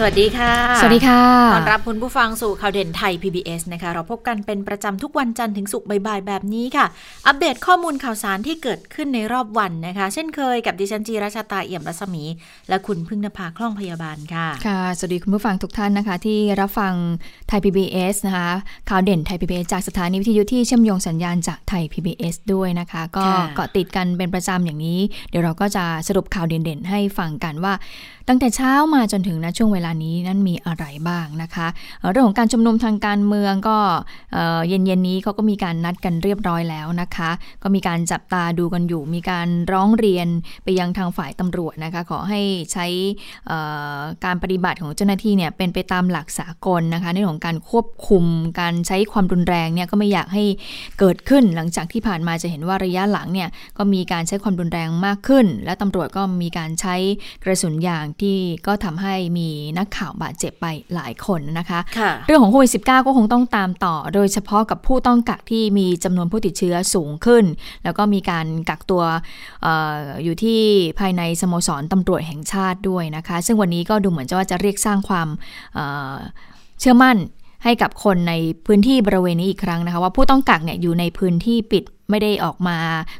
สวัสดีค่ะ สวัสดีค่ะ ต้อนรับคุณผู้ฟังสู่ข่าวเด่นไทย PBS นะคะ เราพบกันเป็นประจำทุกวันจันทร์ถึงศุกร์บ่ายๆแบบนี้ค่ะ อัปเดตข้อมูลข่าวสารที่เกิดขึ้นในรอบวันนะคะ เช่นเคยกับดิฉันจีราชาตาเอี่ยมรัศมี และคุณพึ่งนภาคล่องพยาบาลค่ะ ค่ะ สวัสดีคุณผู้ฟังทุกท่านนะคะ ที่รับฟังไทย PBS นะคะ ข่าวเด่นไทย PBS จากสถานีวิทยุที่เชื่อมโยงสัญญาณจากไทย PBS ด้วยนะคะ ก็ค่ะเกาะติดกันเป็นประจำอย่างนี้ เดี๋ยวเราก็จะสรุปข่าวเด่นๆ ให้ฟังกันว่า ตั้งแต่เช้ามาจนถึงณช่วงเวลานี้นั้นมีอะไรบ้างนะคะ เรื่องของการชุมนุมทางการเมืองก็เอ่อเย็นๆนี้เขาก็มีการนัดกันเรียบร้อยแล้วนะคะ ก็มีการจับตาดูกันอยู่ มีการร้องเรียนไปยังทางฝ่ายตำรวจนะคะ ขอให้ใช้การปฏิบัติของเจ้าหน้าที่เนี่ยเป็นไปตามหลักสากลนะคะในเรื่องของการควบคุมการใช้ความรุนแรงเนี่ยก็ไม่อยากให้เกิดขึ้นหลังจากที่ผ่านมาจะเห็นว่าระยะหลังเนี่ยก็มีการใช้ความรุนแรงมากขึ้น และตำรวจก็มีการใช้กระสุนยางที่ก็ทำให้มีนักข่าวบาดเจ็บไปหลายคนนะคะค่ะเรื่องของโควิด -19 ก็คงต้องตามต่อ โดยเฉพาะกับผู้ต้องกักที่มีจำนวนผู้ติดเชื้อสูงขึ้น แล้วก็มีการกักตัวเอออยู่ที่ภายในสโมสรตำรวจแห่งชาติด้วยนะคะ ซึ่งวันนี้ก็ดูเหมือนจะว่าจะเรียกสร้างความเอ่อเชื่อมั่นให้กับคนในพื้นที่บริเวณนี้อีกครั้งนะคะ ว่าผู้ต้องกักเนี่ยอยู่ในพื้นที่ปิดไม่ได้ออกมา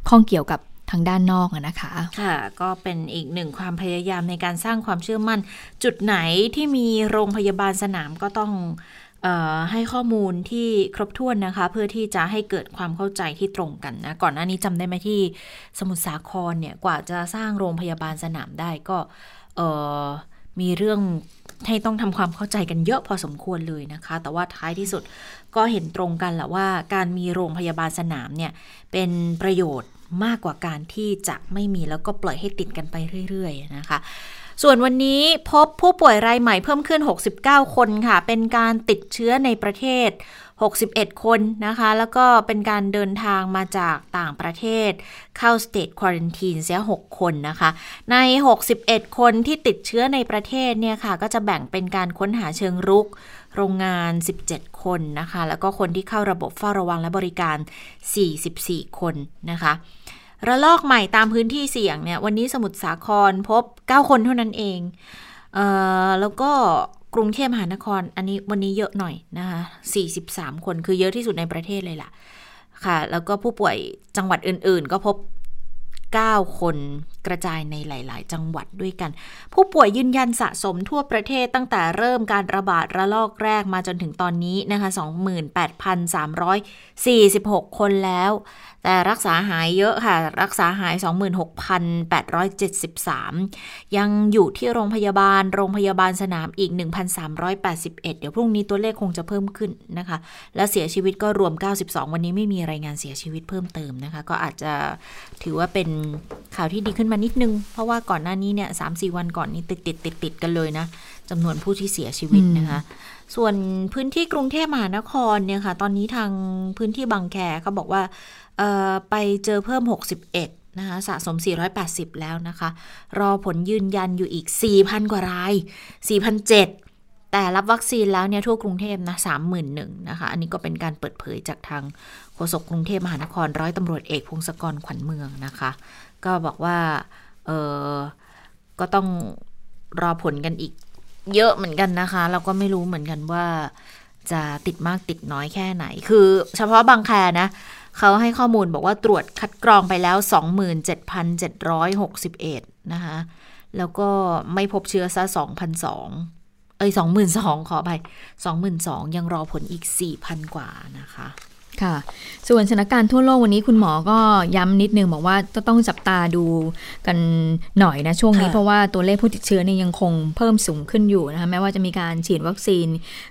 ข้องเกี่ยวกับ ทางด้านนอกอะนะคะ ค่ะ ก็เป็นอีกหนึ่งความพยายามในการสร้างความเชื่อมั่น จุดไหนที่มีโรงพยาบาลสนามก็ต้องให้ข้อมูลที่ครบถ้วนนะคะ เพื่อที่จะให้เกิดความเข้าใจที่ตรงกันนะ ก่อนหน้านี้จำได้ไหมที่สมุทรสาครเนี่ยกว่าจะสร้างโรงพยาบาลสนามได้ก็มีเรื่องให้ต้องทำความเข้าใจกันเยอะพอสมควรเลยนะคะ แต่ว่าท้ายที่สุดก็เห็นตรงกันแหละว่า การมีโรงพยาบาลสนามเนี่ยเป็นประโยชน์ มากกว่าการที่จะไม่มีแล้วก็ปล่อยให้ติดกันไปเรื่อย ๆ นะคะ ส่วนวันนี้พบผู้ป่วยรายใหม่เพิ่มขึ้น 69 คนค่ะ เป็นการติดเชื้อในประเทศ 61 คนนะคะ แล้วก็เป็นการเดินทางมาจากต่างประเทศ เข้าสเต e ควอ r นทีนเสีย 6 คนนะคะ ใน 61 คนที่ติดเชื้อในประเทศเนี่ยค่ะ ก็จะแบ่งเป็นการค้นหาเชิงรุกโรงงาน 17 คนนะคะ แล้วก็คนที่เข้าระบบเฝ้าระวังและบริการ 44 คนนะคะ ระลอกใหม่ตามพื้นที่เสี่ยงเนี่ยวันนี้สมุทรสาครพบ 9 คนเท่านั้นเองเออแล้วก็กรุงเทพมหานคร อันนี้วันนี้เยอะหน่อยนะคะ43 คนคือเยอะที่สุดในประเทศเลยล่ะ ค่ะ แล้วก็ผู้ป่วยจังหวัดอื่น ๆ ก็พบ 9 คนกระจายในหลาย ๆ จังหวัดด้วยกัน ผู้ป่วยยืนยันสะสมทั่วประเทศตั้งแต่เริ่มการระบาดระลอกแรกมาจนถึงตอนนี้นะคะ 28,346 คนแล้วแต่รักษาหายเยอะค่ะ รักษาหาย 26,873 ยังอยู่ที่โรงพยาบาล โรงพยาบาลสนามอีก 1,381 เดี๋ยวพรุ่งนี้ตัวเลขคงจะเพิ่มขึ้นนะคะ และเสียชีวิตก็รวม 92 วันนี้ไม่มีรายงานเสียชีวิตเพิ่มเติมนะคะ ก็อาจจะถือว่าเป็นข่าวที่ดีขึ้นมานิดนึง เพราะว่าก่อนหน้านี้เนี่ยสามสี่วันก่อนนี้ติดติดติดติดกันเลยนะจำนวนผู้ที่เสียชีวิตนะคะส่วนพื้นที่กรุงเทพมหานครเนี่ยค่ะ ตอนนี้ทางพื้นที่บางแคเขาบอกว่า ไปเจอเพิ่ม 61 นะคะ สะสม 480 แล้วนะคะ รอผลยืนยันอยู่อีก 4,000 กว่าราย 4,007 แต่รับวัคซีนแล้วเนี่ยทั่วกรุงเทพนะ 31,000นะคะ อันนี้ก็เป็นการเปิดเผยจากทางโฆษกกรุงเทพมหานครร้อยตำรวจเอกพงศกรขวัญเมืองนะคะ ก็บอกว่าเออก็ต้องรอผลกันอีกเยอะเหมือนกันนะคะ เราก็ไม่รู้เหมือนกันว่าจะติดมากติดน้อยแค่ไหน คือเฉพาะบางแคนะ เขาให้ข้อมูลบอกว่าตรวจคัดกรองไปแล้ว 27,761 นะคะ แล้วก็ไม่พบเชื้อซะ2,002เอ้ย22,000ขอไป22,000 ยังรอผลอีก 4,000 กว่านะคะ ค่ะ ส่วนสถานการณ์ทั่วโลกวันนี้คุณหมอก็ย้ำนิดนึงบอกว่าจะต้องจับตาดูกันหน่อยนะช่วงนี้ค่ะเพราะว่าตัวเลขผู้ติดเชื้อเนี่ยยังคงเพิ่มสูงขึ้นอยู่นะคะแม้ว่าจะมีการฉีดวัคซีน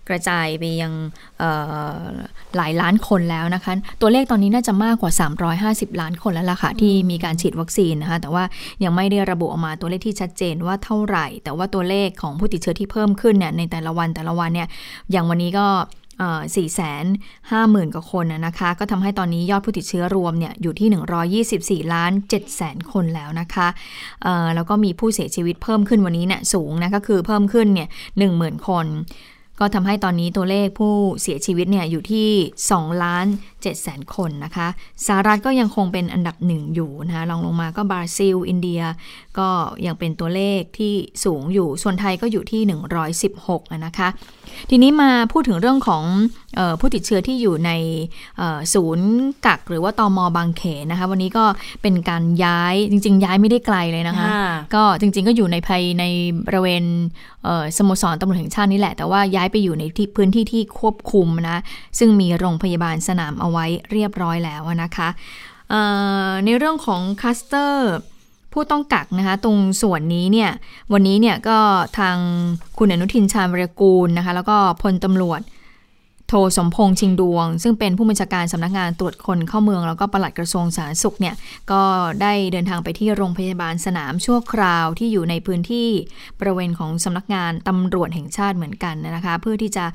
กระจายไปยังเอ่อหลายล้านคนแล้วนะคะตัวเลขตอนนี้น่าจะมากกว่า 350 ล้านคนแล้วล่ะค่ะที่มีการฉีดวัคซีนนะคะแต่ว่ายังไม่ได้ระบุออกมาตัวเลขที่ชัดเจนว่าเท่าไหร่ แต่ว่าตัวเลขของผู้ติดเชื้อที่เพิ่มขึ้นเนี่ยในแต่ละวันแต่ละวันเนี่ยอย่างวันนี้ก็ 4 5 0 0 0 0กว่าคนนะคะ ก็ทำให้ตอนนี้ยอดผู้ติดเชื้อรวมเนี่ยอยู่ที่ 124 ล้าน7แสนคนแล้วนะคะแล้วก็มีผู้เสียชีวิตเพิ่มขึ้นวันนี้เนี่ยสูงนะก็คือเพิ่มขึ้นเนี่ย10,000 คน ก็ทำให้ตอนนี้ตัวเลขผู้เสียชีวิตเนี่ยอยู่ที่2ล้าน7แสนคนนะคะสหรัฐก็ยังคงเป็นอันดับหนึ่งอยู่นะคะลองลงมาก็บราซิล อินเดีย ก็ยังเป็นตัวเลขที่สูงอยู่ ส่วนไทยก็อยู่ที่ 116นะคะ ทีนี้มาพูดถึงเรื่องของออผู้ติดเชื้อที่อยู่ในศูนย์กักหรือว่าตอมอบางเขนนะคะ วันนี้ก็เป็นการย้ายจริง ๆ ย้ายไม่ได้ไกลเลยนะคะ ก็จริง ๆ ก็อยู่ในภายในบริเวณสโมสรตำรวจแห่งชาตินี่แหละ แต่ว่าย้ายไปอยู่ในที่พื้นที่ที่ควบคุมนะ ซึ่งมีโรงพยาบาลสนามเอาไว้เรียบร้อยแล้วนะคะในเรื่องของคัสเตอร์ ผู้ต้องกักนะคะ ตรงส่วนนี้เนี่ยวันนี้เนี่ยก็ทางคุณอนุทินชาญวรกูลนะคะ แล้วก็พลตำรวจ โทสมพงษ์ชิงดวง ซึ่งเป็นผู้บัญชาการสำนักงานตรวจคนเข้าเมือง แล้วก็ปลัดกระทรวงสาธารณสุขเนี่ยก็ได้เดินทางไปที่โรงพยาบาลสนามชั่วคราวที่อยู่ในพื้นที่บริเวณของสำนักงานตำรวจแห่งชาติเหมือนกันนะคะ เพื่อที่จะ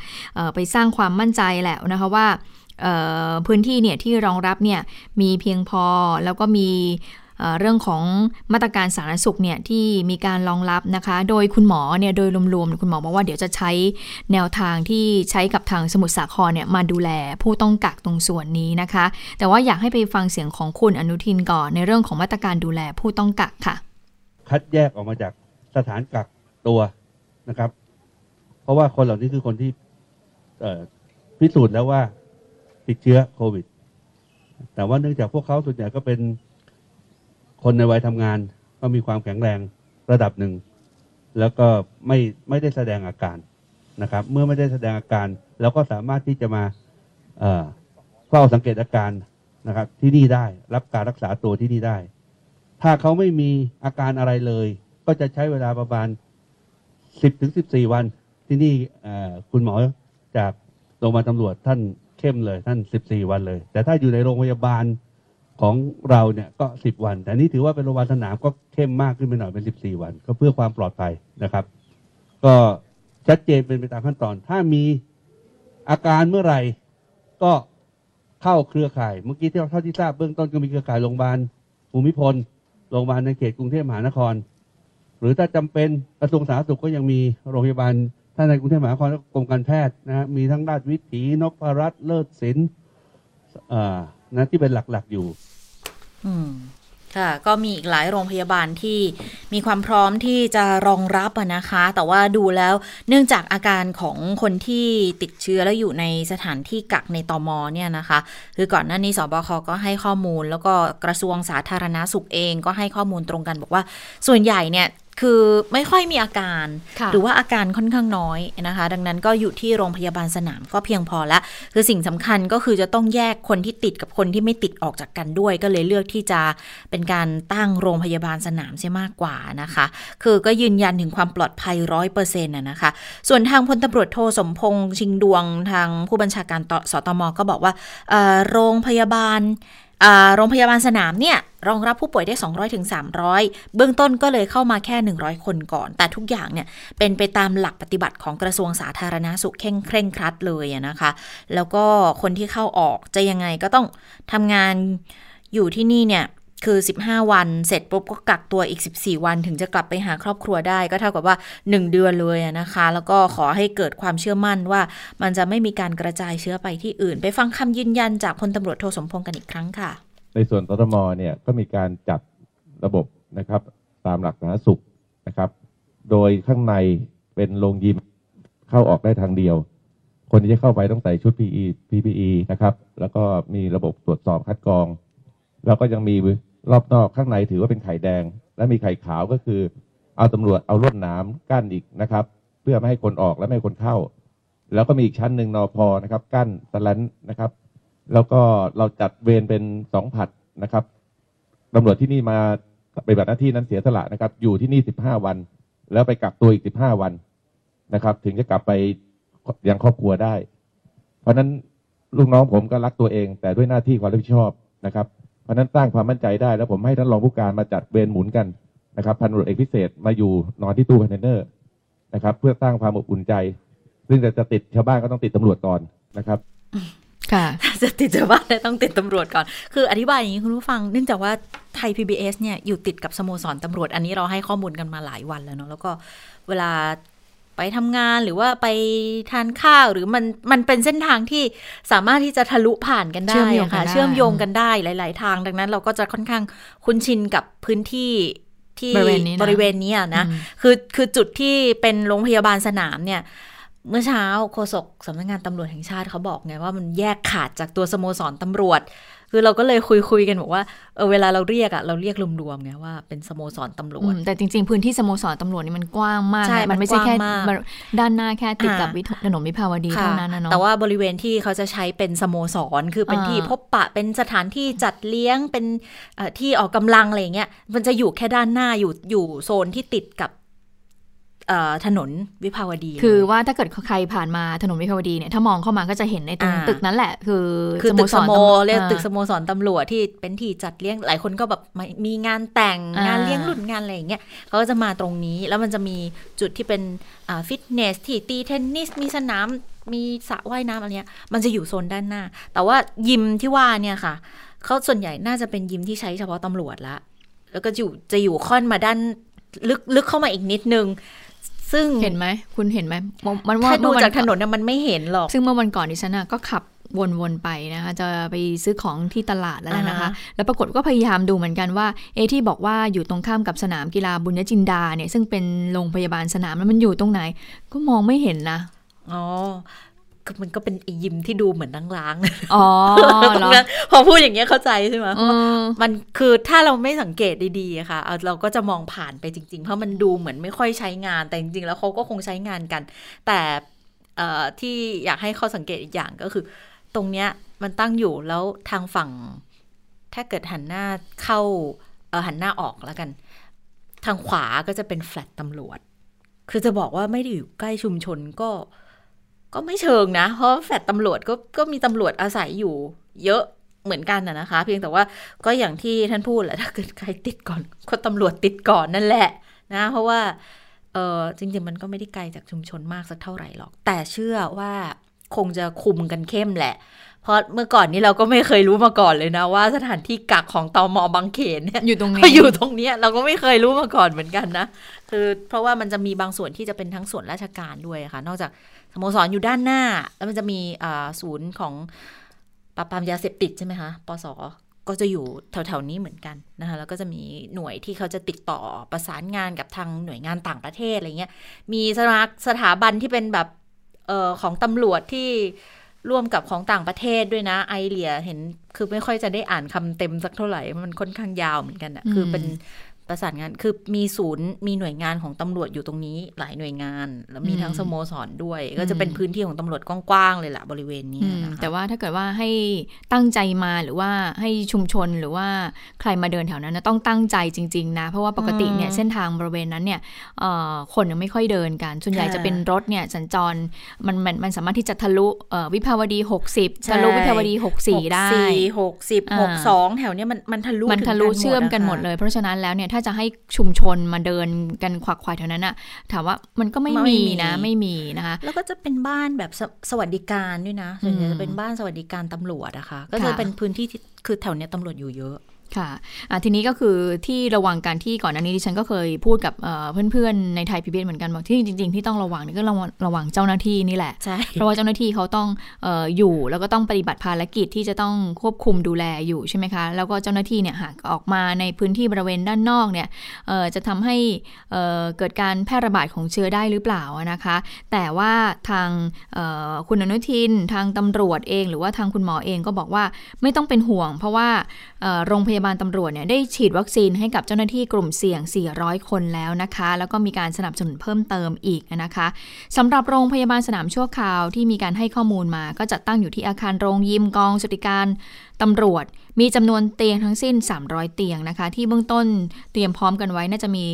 ไปสร้างความมั่นใจแหละนะคะว่าพื้นที่เนี่ยที่รองรับเนี่ยมีเพียงพอแล้วก็มี เรื่องของมาตรการสาธารณสุขเนี่ยที่มีการรองรับนะคะ โดยคุณหมอเนี่ยโดยรวมๆคุณหมอบอกว่าเดี๋ยวจะใช้แนวทางที่ใช้กับทางสมุทรสาครเนี่ยมาดูแลผู้ต้องกักตรงส่วนนี้นะคะ แต่ว่าอยากให้ไปฟังเสียงของคุณอนุทินก่อนในเรื่องของมาตรการดูแลผู้ต้องกักค่ะ คัดแยกออกมาจากสถานกักตัวนะครับ เพราะว่าคนเหล่านี้คือคนที่พิสูจน์แล้วว่าติดเชื้อโควิด แต่ว่าเนื่องจากพวกเขาส่วนใหญ่ก็เป็น คนในวัยทำงานก็มีความแข็งแรงระดับหนึ่ง แล้วก็ไม่ไม่ได้แสดงอาการนะครับ เมื่อไม่ได้แสดงอาการเราก็สามารถที่จะมาเฝ้าสังเกตอาการนะครับ ที่นี่ได้รับการรักษาตัวที่นี่ได้ ถ้าเขาไม่มีอาการอะไรเลย ก็จะใช้เวลาประมาณสิบถึงสิบสี่วัน ที่นี่คุณหมอจากโรงพยาบาลตำรวจท่านเข้มเลยท่านสิบสี่วันเลย แต่ถ้าอยู่ในโรงพยาบาล ของเราเนี่ยก็สิบวัน แต่นี้ถือว่าเป็นโรงพยาบาลสนามก็เข้มมากขึ้นไปหน่อยเป็นสิบสี่วัน ก็เพื่อความปลอดภัยนะครับ ก็ชัดเจนเป็นไปตามขั้นตอน ถ้ามีอาการเมื่อไหร่ก็เข้าเครือข่าย เมื่อกี้ที่เราเท่าที่ทราบเบื้องต้นก็มีเครือข่ายโรงพยาบาลภูมิพลโรงพยาบาลในเขตกรุงเทพมหานคร หรือถ้าจำเป็นกระทรวงสาธารณสุขก็ยังมีโรงพยาบาลท่านในกรุงเทพมหานครกรมการแพทย์นะฮะมีทั้งราชวิถีนพรัตน์เลิศศิลป์ นะที่เป็นหลักๆอยู่ อืมค่ะก็มีอีกหลายโรงพยาบาลที่มีความพร้อมที่จะรองรับนะคะ แต่ว่าดูแล้วเนื่องจากอาการของคนที่ติดเชื้อแล้วอยู่ในสถานที่กักในตอมอเนี่ยนะคะ คือก่อนหน้านี้สบคก็ให้ข้อมูล แล้วก็กระทรวงสาธารณาสุขเองก็ให้ข้อมูลตรงกันบอกว่า ส่วนใหญ่เนี่ย คือไม่ค่อยมีอาการ หรือว่าอาการค่อนข้างน้อยนะคะ ดังนั้นก็อยู่ที่โรงพยาบาลสนามก็เพียงพอละคือสิ่งสำคัญก็คือจะต้องแยกคนที่ติดกับคนที่ไม่ติดออกจากกันด้วย ก็เลยเลือกที่จะเป็นการตั้งโรงพยาบาลสนามใช่มากกว่านะคะ คือก็ยืนยันถึงความปลอดภัยร้อยเปอร์เซ็นต์นะคะ ส่วนทางพลตำรวจโทสมพงษ์ชิงดวงทางผู้บัญชาการสตมก็บอกว่าโรงพยาบาล โรงพยาบาลสนามเนี่ยรองรับผู้ป่วยได้ 200ถึง300 เบื้องต้นก็เลยเข้ามาแค่ 100 คนก่อน แต่ทุกอย่างเนี่ยเป็นไปตามหลักปฏิบัติของกระทรวงสาธารณาสุขเข่งเคร่งครัดเลยนะคะ แล้วก็คนที่เข้าออกจะยังไงก็ต้องทำงานอยู่ที่นี่เนี่ย คือ 15 วันเสร็จปุ๊บก็กักตัวอีก 14 วันถึงจะกลับไปหาครอบครัวได้ ก็เท่ากับว่า 1 เดือนเลยนะคะ แล้วก็ขอให้เกิดความเชื่อมั่นว่า มันจะไม่มีการกระจายเชื้อไปที่อื่น ไปฟังคำยืนยันจากพลตำรวจโทสมพงษ์กันอีกครั้งค่ะ ในส่วนตรมเนี่ยก็มีการจัดระบบนะครับ ตามหลักสาธารณสุขนะครับ โดยข้างในเป็นโรงยิมเข้าออกได้ทางเดียว คนที่จะเข้าไปต้องใส่ชุด PE PPE นะครับ แล้วก็มีระบบตรวจสอบคัดกรอง แล้วก็ยังมี รอบนอกข้างในถือว่าเป็นไข่แดง และมีไข่ขาวก็คือ เอาตำรวจเอาลวดหนามกั้นอีกนะครับ เพื่อไม่ให้คนออกและไม่ให้คนเข้า แล้วก็มีอีกชั้นหนึ่งนอพอนะครับ กั้นสแลนนะครับ แล้วก็เราจัดเวรเป็นสองผัดนะครับตำรวจที่นี่มาปฏิบัติหน้าที่นั้นเสียสละนะครับ อยู่ที่นี่สิบห้าวัน แล้วไปกักตัวอีกสิบห้าวันนะครับ ถึงจะกลับไปยังครอบครัวได้ เพราะนั้นลูกน้องผมก็รักตัวเอง แต่ด้วยหน้าที่ความรับผิดชอบนะครับ เพราะนั้นสร้างความมั่นใจได้ แล้วผมให้ท่านรองผู้การมาจัดเวรหมุนกันนะครับพันตำรวจเอกพิเศษมาอยู่นอนที่ตู้คอนเทนเนอร์นะครับเพื่อสร้างความอบอุ่นใจ ซึ่งจะจะติดชาวบ้านก็ต้องติดตำรวจก่อนนะครับค่ะจะติดจากบ้านเนี่ยต้องติดตำรวจก่อน คืออธิบายอย่างนี้คุณผู้ฟัง เนื่องจากว่าไทย PBS เนี่ยอยู่ติดกับสโมสรตำรวจ อันนี้เราให้ข้อมูลกันมาหลายวันแล้วเนาะ แล้วก็เวลา ไปทำงานหรือว่าไปทานข้าวหรือมันมันเป็นเส้นทางที่สามารถที่จะทะลุผ่านกันได้เชื่อมโยงกันค่ะได้เชื่อมโยงกันได้หลาย ๆ ทาง ดังนั้นเราก็จะค่อนข้างคุ้นชินกับพื้นที่ที่บริเวณนี้นะบริเวณนี้อะนะอืมคือคือจุดที่เป็นโรงพยาบาลสนามเนี่ย เมื่อเช้าโฆษกสำนักงานตำรวจแห่งชาติเขาบอกไงว่ามันแยกขาดจากตัวสโมสรตำรวจ คือเราก็เลยคุยคุยกันบอกว่าเออเวลาเราเรียกอะเราเรียกรวมๆไงว่าเป็นสโมสรตำรวอืจมแต่จริง ๆ พื้นที่สโมสรตำรวจนี่มันกว้างมากใช่นะมัมันนไม่ใช่แค่กว้างมากด้านหน้าแค่ติดกับอ่าวิถถนนวิภาวดีค่ะเท่านั้นนะเนาะแต่ว่าบริเวณที่เขาจะใช้เป็นสโมสรคือเป็นอ่าที่พบปะเป็นสถานที่จัดเลี้ยงเป็นเอ่อที่ออกกำลังอะไรอย่างเงี้ยมันจะอยู่แค่ด้านหน้าอยู่อยู่โซนที่ติดกับเอ่อ ถนนวิภาวดี คือเลยว่าถ้าเกิดใครผ่านมาถนนวิภาวดีเนี่ยถ้ามองเข้ามาก็จะเห็นในตรงอ่าตึกนั้นแหละ คือคือตึกสโมตำวจเรียกอ่าตึกสโมสรตำรวจที่เป็นที่จัดเลี้ยงหลายคนก็แบบมามีงานแต่งอ่างงานเลี้ยงรุ่นงานอะไรอย่างเงี้ยเขาก็จะมาตรงนี้แล้วมันจะมีจุดที่เป็นอ่าฟิตเนสที่ตีเทนนิสมีสนามมีสระว่ายน้ำอะไรเงี้ยมันจะอยู่โซนด้านหน้า แต่ว่ายิมที่ว่าเนี่ยค่ะเขาส่วนใหญ่น่าจะเป็นยิมที่ใช้เฉพาะตำรวจละแล้วก็อยู่จะอยู่ค่อนมาด้านลึกลึกเข้ามาอีกนิดนึง ซึ่งเห็นไหมคุณเห็นไหมมันว่าถ้าดูเมื่อวัจากถนนเนี่ยมันไม่เห็นหรอก ซึ่งเมื่อวันก่อนดิฉันน่ะก็ขับวนๆไปนะคะ จะไปซื้อของที่ตลาดแล้วนะคะอ่าฮะแล้วปรากฏก็พยายามดูเหมือนกันว่า เอะที่บอกว่าอยู่ตรงข้ามกับสนามกีฬาบุญญจินดาเนี่ยซึ่งเป็นโรงพยาบาลสนามแล้วมันอยู่ตรงไหน ก็มองไม่เห็นนะอ๋อก็ มันก็เป็นไอยิมที่ดูเหมือนล้างๆอ๋อตรงเหรอนั้นพอพูดอย่างเงี้ยเข้าใจใช่ไหมเออมันคือถ้าเราไม่สังเกตดีๆอะค่ะเอาเราก็จะมองผ่านไปจริง ๆ เพราะมันดูเหมือนไม่ค่อยใช้งานแต่จริงๆแล้วเขาก็คงใช้งานกัน แต่เอ่อที่อยากให้ข้อสังเกตอีกอย่างก็คือ ตรงเนี้ยมันตั้งอยู่แล้วทางฝั่ง ถ้าเกิดหันหน้าเข้าเออหันหน้าออกแล้วกัน ทางขวาก็จะเป็นแฟลตตำรวจ คือจะบอกว่าไม่ได้อยู่ใกล้ชุมชนก็ ก็ไม่เชิงนะ เพราะแฟลตตำรวจก็ก็มีตำรวจอาศัยอยู่เยอะเหมือนกันนะนะคะ เพียงแต่ว่าก็อย่างที่ท่านพูดแหละถ้าเกิดใครติดก่อน ก็ตำรวจติดก่อนนั่นแหละนะ เพราะว่าเออจริงๆมันก็ไม่ได้ไกลจากชุมชนมากสักเท่าไหร่หรอก แต่เชื่อว่าคงจะคุมกันเข้มแหละ เพราะเมื่อก่อนนี้เราก็ไม่เคยรู้มาก่อนเลยนะ ว่าสถานที่กักของตอมบางเขนเนี่ยอยู่ตรงนี้ก็อยู่ตรงเนี้ยเราก็ไม่เคยรู้มาก่อนเหมือนกันนะคือเพราะว่ามันจะมีบางส่วนที่จะเป็นทั้งส่วนราชการด้วยค่ะ นอกจาก สโมสรอยู่ด้านหน้า แล้วมันจะมีศูนย์ของปราบปรามยาเสพติดใช่ไหมคะปสก็จะอยู่แถวๆนี้เหมือนกันนะคะแล้วก็จะมีหน่วยที่เขาจะติดต่อประสานงานกับทางหน่วยงานต่างประเทศอะไรเงี้ยมีสถาสถาบันที่เป็นแบบเออของตำรวจที่ร่วมกับของต่างประเทศด้วยนะไอเลียเห็นคือไม่ค่อยจะได้อ่านคำเต็มสักเท่าไหร่ มันค่อนข้างยาวเหมือนกันอะคือเป็น ประสานงานคือมีศูนย์มีหน่วยงานของตำรวจอยู่ตรงนี้หลายหน่วยงาน แล้วมีทั้งอืมสโมสรด้วย ก็จะเป็นพื้นที่ของตำรวจกว้างๆเลยแหละบริเวณนี้อืมนะคะแต่ว่าถ้าเกิดว่าให้ตั้งใจมาหรือว่าให้ชุมชนหรือว่าใครมาเดินแถวนั้นนะต้องตั้งใจจริง ๆ นะ เพราะว่าปกติเนี่ยอืมเส้นทางบริเวณนั้นเนี่ยเอ่อคนยังไม่ค่อยเดินกันส่วนใหญ่ค่ะจะเป็นรถเนี่ยสัญจรมันมันมันสามารถที่จะทะลุเอ่อวิภาวดี 60ใช่ทะลุวิภาวดี64ได้สี่หกสิบอ่าหกสองแถวเนี้ยมันมันทะลุมันทะลุถึงเชื่อมกันหมดะคะเลยเพราะฉะนั้นแล้วเนี่ยถ้าจะให้ชุมชนมาเดินกันขวักไขว่แถวนั้นอะถามว่ามันก็ไม่ไม่มีมีนะ ไม่มีนะคะ แล้วก็จะเป็นบ้านแบบสสวัสดิการด้วยนะส่วนใหญ่อืมจะเป็นบ้านสวัสดิการตำรวจนะคะก็จะค่ะเป็นพื้นที่ที่คือแถวเนี้ยตำรวจอยู่เยอะ ค่ะอะทีนี้ก็คือที่ระวังการที่ก่อนหน้านี้ดิฉันก็เคยพูดกับเอ่อเพื่อนๆในไทยพีบีเหมือนกันบอกที่จริง ๆ ที่ต้องระวังนี่ก็ระวังระวังเจ้าหน้าที่นี่แหละใช่เพราะว่าเจ้าหน้าที่เขาต้องเอออยู่แล้วก็ต้องปฏิบัติภารกิจที่จะต้องควบคุมดูแลอยู่ใช่ไหมคะ แล้วก็เจ้าหน้าที่เนี่ยหากออกมาในพื้นที่บริเวณด้านนอกเนี่ยเอ่อจะทำให้เอ่อเกิดการแพร่ระบาดของเชื้อได้หรือเปล่าอะนะคะ แต่ว่าทางเอ่อคุณอนุทิน ทางตำรวจเอง หรือว่าทางคุณหมอเองก็บอกว่าไม่ต้องเป็นห่วง เพราะว่าเอ่อโรงพยาบาลบางตำรวจเนี่ยได้ฉีดวัคซีนให้กับเจ้าหน้าที่กลุ่มเสี่ยง 400 คนแล้วนะคะ แล้วก็มีการสนับสนุนเพิ่มเติมอีกนะคะสำหรับโรงพยาบาลสนามชั่วคราวที่มีการให้ข้อมูลมา ก็จะตั้งอยู่ที่อาคารโรงยิมกองสวัสดิการตำรวจ มีจำนวนเตียงทั้งสิ้น 300 เตียงนะคะ ที่เบื้องต้นเตรียมพร้อมกันไว้น่าจะมี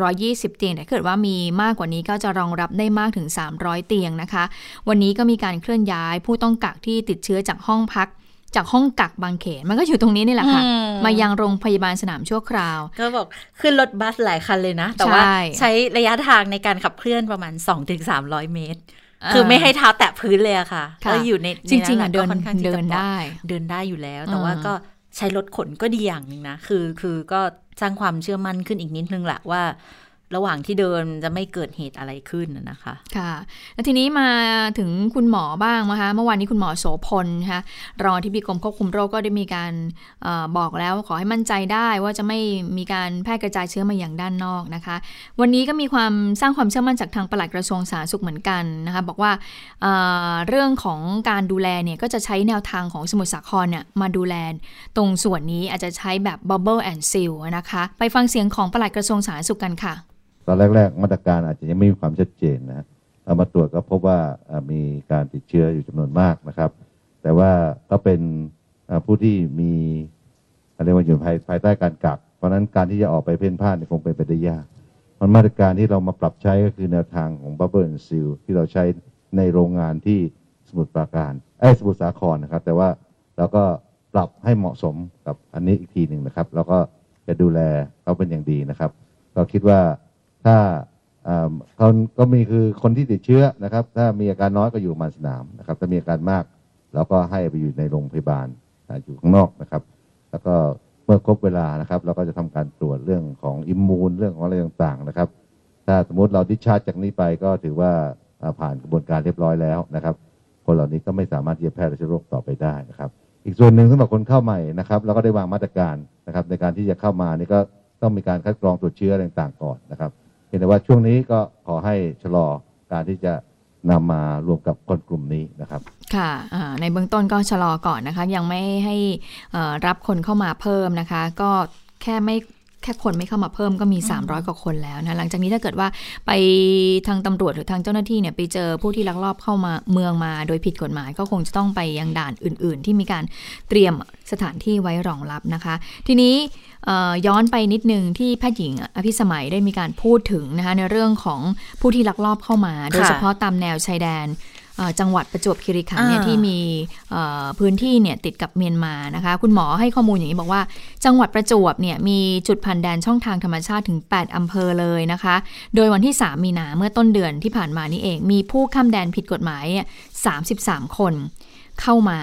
120 เตียงแต่เกิดว่ามีมากกว่านี้ก็จะรองรับได้มากถึง 300 เตียงนะคะ วันนี้ก็มีการเคลื่อนย้ายผู้ต้องกักที่ติดเชื้อจากห้องพัก จากห้องกักบางเขนมันก็อยู่ตรงนี้นี่แหละค่ะอืมมายังโรงพยาบาลสนามชั่วคราว ก็บอกขึ้นรถบัสหลายคันเลยนะ แต่ว่าใช่ใช้ระยะทางในการขับเคลื่อนประมาณ 2-300 เมตรคือไม่ให้เท้าแตะพื้นเลยอะค่ะค่ะก็อยู่ในจริงๆใอะเดินก็ค่อนข้างที่เดิจะนปลอได้ เดินได้อยู่แล้ว แต่อ่าว่าก็ใช้รถขนก็ดีอย่างหนึ่งนะ คือคือก็สร้างความเชื่อมั่นขึ้นอีกนิดนึงแหละว่า ระหว่างที่เดินจะไม่เกิดเหตุอะไรขึ้นนะคะ ค่ะ แล้วทีนี้มาถึงคุณหมอบ้างนะคะ เมื่อวานนี้คุณหมอโสพลนะคะรองที่ปีกรมควบคุมโรคก็ได้มีการออบอกแล้วขอให้มั่นใจได้ว่าจะไม่มีการแพร่กระจายเชื้อมาอย่างด้านนอกนะคะ วันนี้ก็มีความสร้างความเชื่อมั่นจากทางปลัดกระทรวงสาธารณสุขเหมือนกันนะคะบอกว่าเเรื่องของการดูแลเนี่ยก็จะใช้แนวทางของสมุทรสาครเนี่ยมาดูแลตรงส่วนนี้อาจจะใช้แบบ bubble and seal นะคะ ไปฟังเสียงของปลัดกระทรวงสาธารณสุขกันค่ะ ตอนแรก ๆ มาตรการอาจจะยังไม่มีความชัดเจนนะเอามาตรวจก็พบว่ามีการติดเชื้ออยู่จำนวนมากนะครับ แต่ว่าก็เป็นผู้ที่มีอะไรยกว่าอยู่ภายภายใต้การกัก เพราะฉะนั้นการที่จะออกไปเพ่นพ่านคงเป็นไปได้ยากมันมาตรการที่เรามาปรับใช้ก็คือแนวทางของ Bubble and Seal ที่เราใช้ในโรงงานที่สมุทรปราการเอ้สมุทรสาครนะครับ แต่ว่าเราก็ปรับให้เหมาะสมกับอันนี้อีกทีหนึ่งนะครับ แล้วก็จะดูแลเขาเป็นอย่างดีนะครับก็คิดว่า ถ้าอ่าเขาก็มีคือคนที่ติดเชื้อนะครับ ถ้ามีอาการน้อยก็อยู่มาสนามนะครับ ถ้ามีอาการมากเราก็ให้ไปอยู่ในโรงพยาบาลอ่อยู่ข้างนอกนะครับ แล้วก็เมื่อครบเวลานะครับ เราก็จะทำการตรวจเรื่องของอิมมูนเรื่องของอะไรต่างๆนะครับ ถ้าสมมติเราดิชาร์จจากนี้ไปก็ถือว่าผ่านกระบวนการเรียบร้อยแล้วนะครับ คนเหล่านี้ก็ไม่สามารถที่จะแพร่เชื้อโรคต่อไปได้นะครับ อีกส่วนหนึ่งสำหรับคนเข้าใหม่นะครับเราก็ได้วางมาตรการนะครับ ในการที่จะเข้ามานี่ก็ต้องมีการคัดกรองตรวจเชื้ออะไรต่างๆก่อนนะครับ พียงแต่ว่าช่วงนี้ก็ขอให้ชะลอการที่จะนำมารวมกับคนกลุ่มนี้นะครับ ค่ะในเบื้องต้นก็ชะลอก่อนนะคะ ยังไม่ให้รับคนเข้ามาเพิ่มนะคะ ก็แค่ไม่ แค่คนไม่เข้ามาเพิ่มก็มี 300 กว่าคนแล้วนะหลังจากนี้ถ้าเกิดว่าไปทางตำรวจหรือทางเจ้าหน้าที่เนี่ยไปเจอผู้ที่ลักลอบเข้ามาเมืองมา โดยผิดกฎหมายก็คงจะต้องไปยังด่านอื่น ๆ ที่มีการเตรียมสถานที่ไว้รองรับนะคะ ทีนี้เอ่อย้อนไปนิดนึงที่แพทย์หญิงอภิสมัยได้มีการพูดถึงนะคะในเรื่องของผู้ที่ลักลอบเข้ามา โดยเฉพาะตามแนวชายแดนเอ่อ จังหวัดประจวบคีรีขันธ์เนี่ยอ่าที่มีเอ่อพื้นที่เนี่ยติดกับเมียนมานะคะ คุณหมอให้ข้อมูลอย่างนี้บอกว่า จังหวัดประจวบเนี่ยมีจุดผ่านแดนช่องทางธรรมชาติถึง 8 อำเภอเลยนะคะ โดยวันที่ 3 มีนาเมื่อต้นเดือนที่ผ่านมานี่เอง มีผู้ข้ามแดนผิดกฎหมายเนี่ย33 คนเข้ามา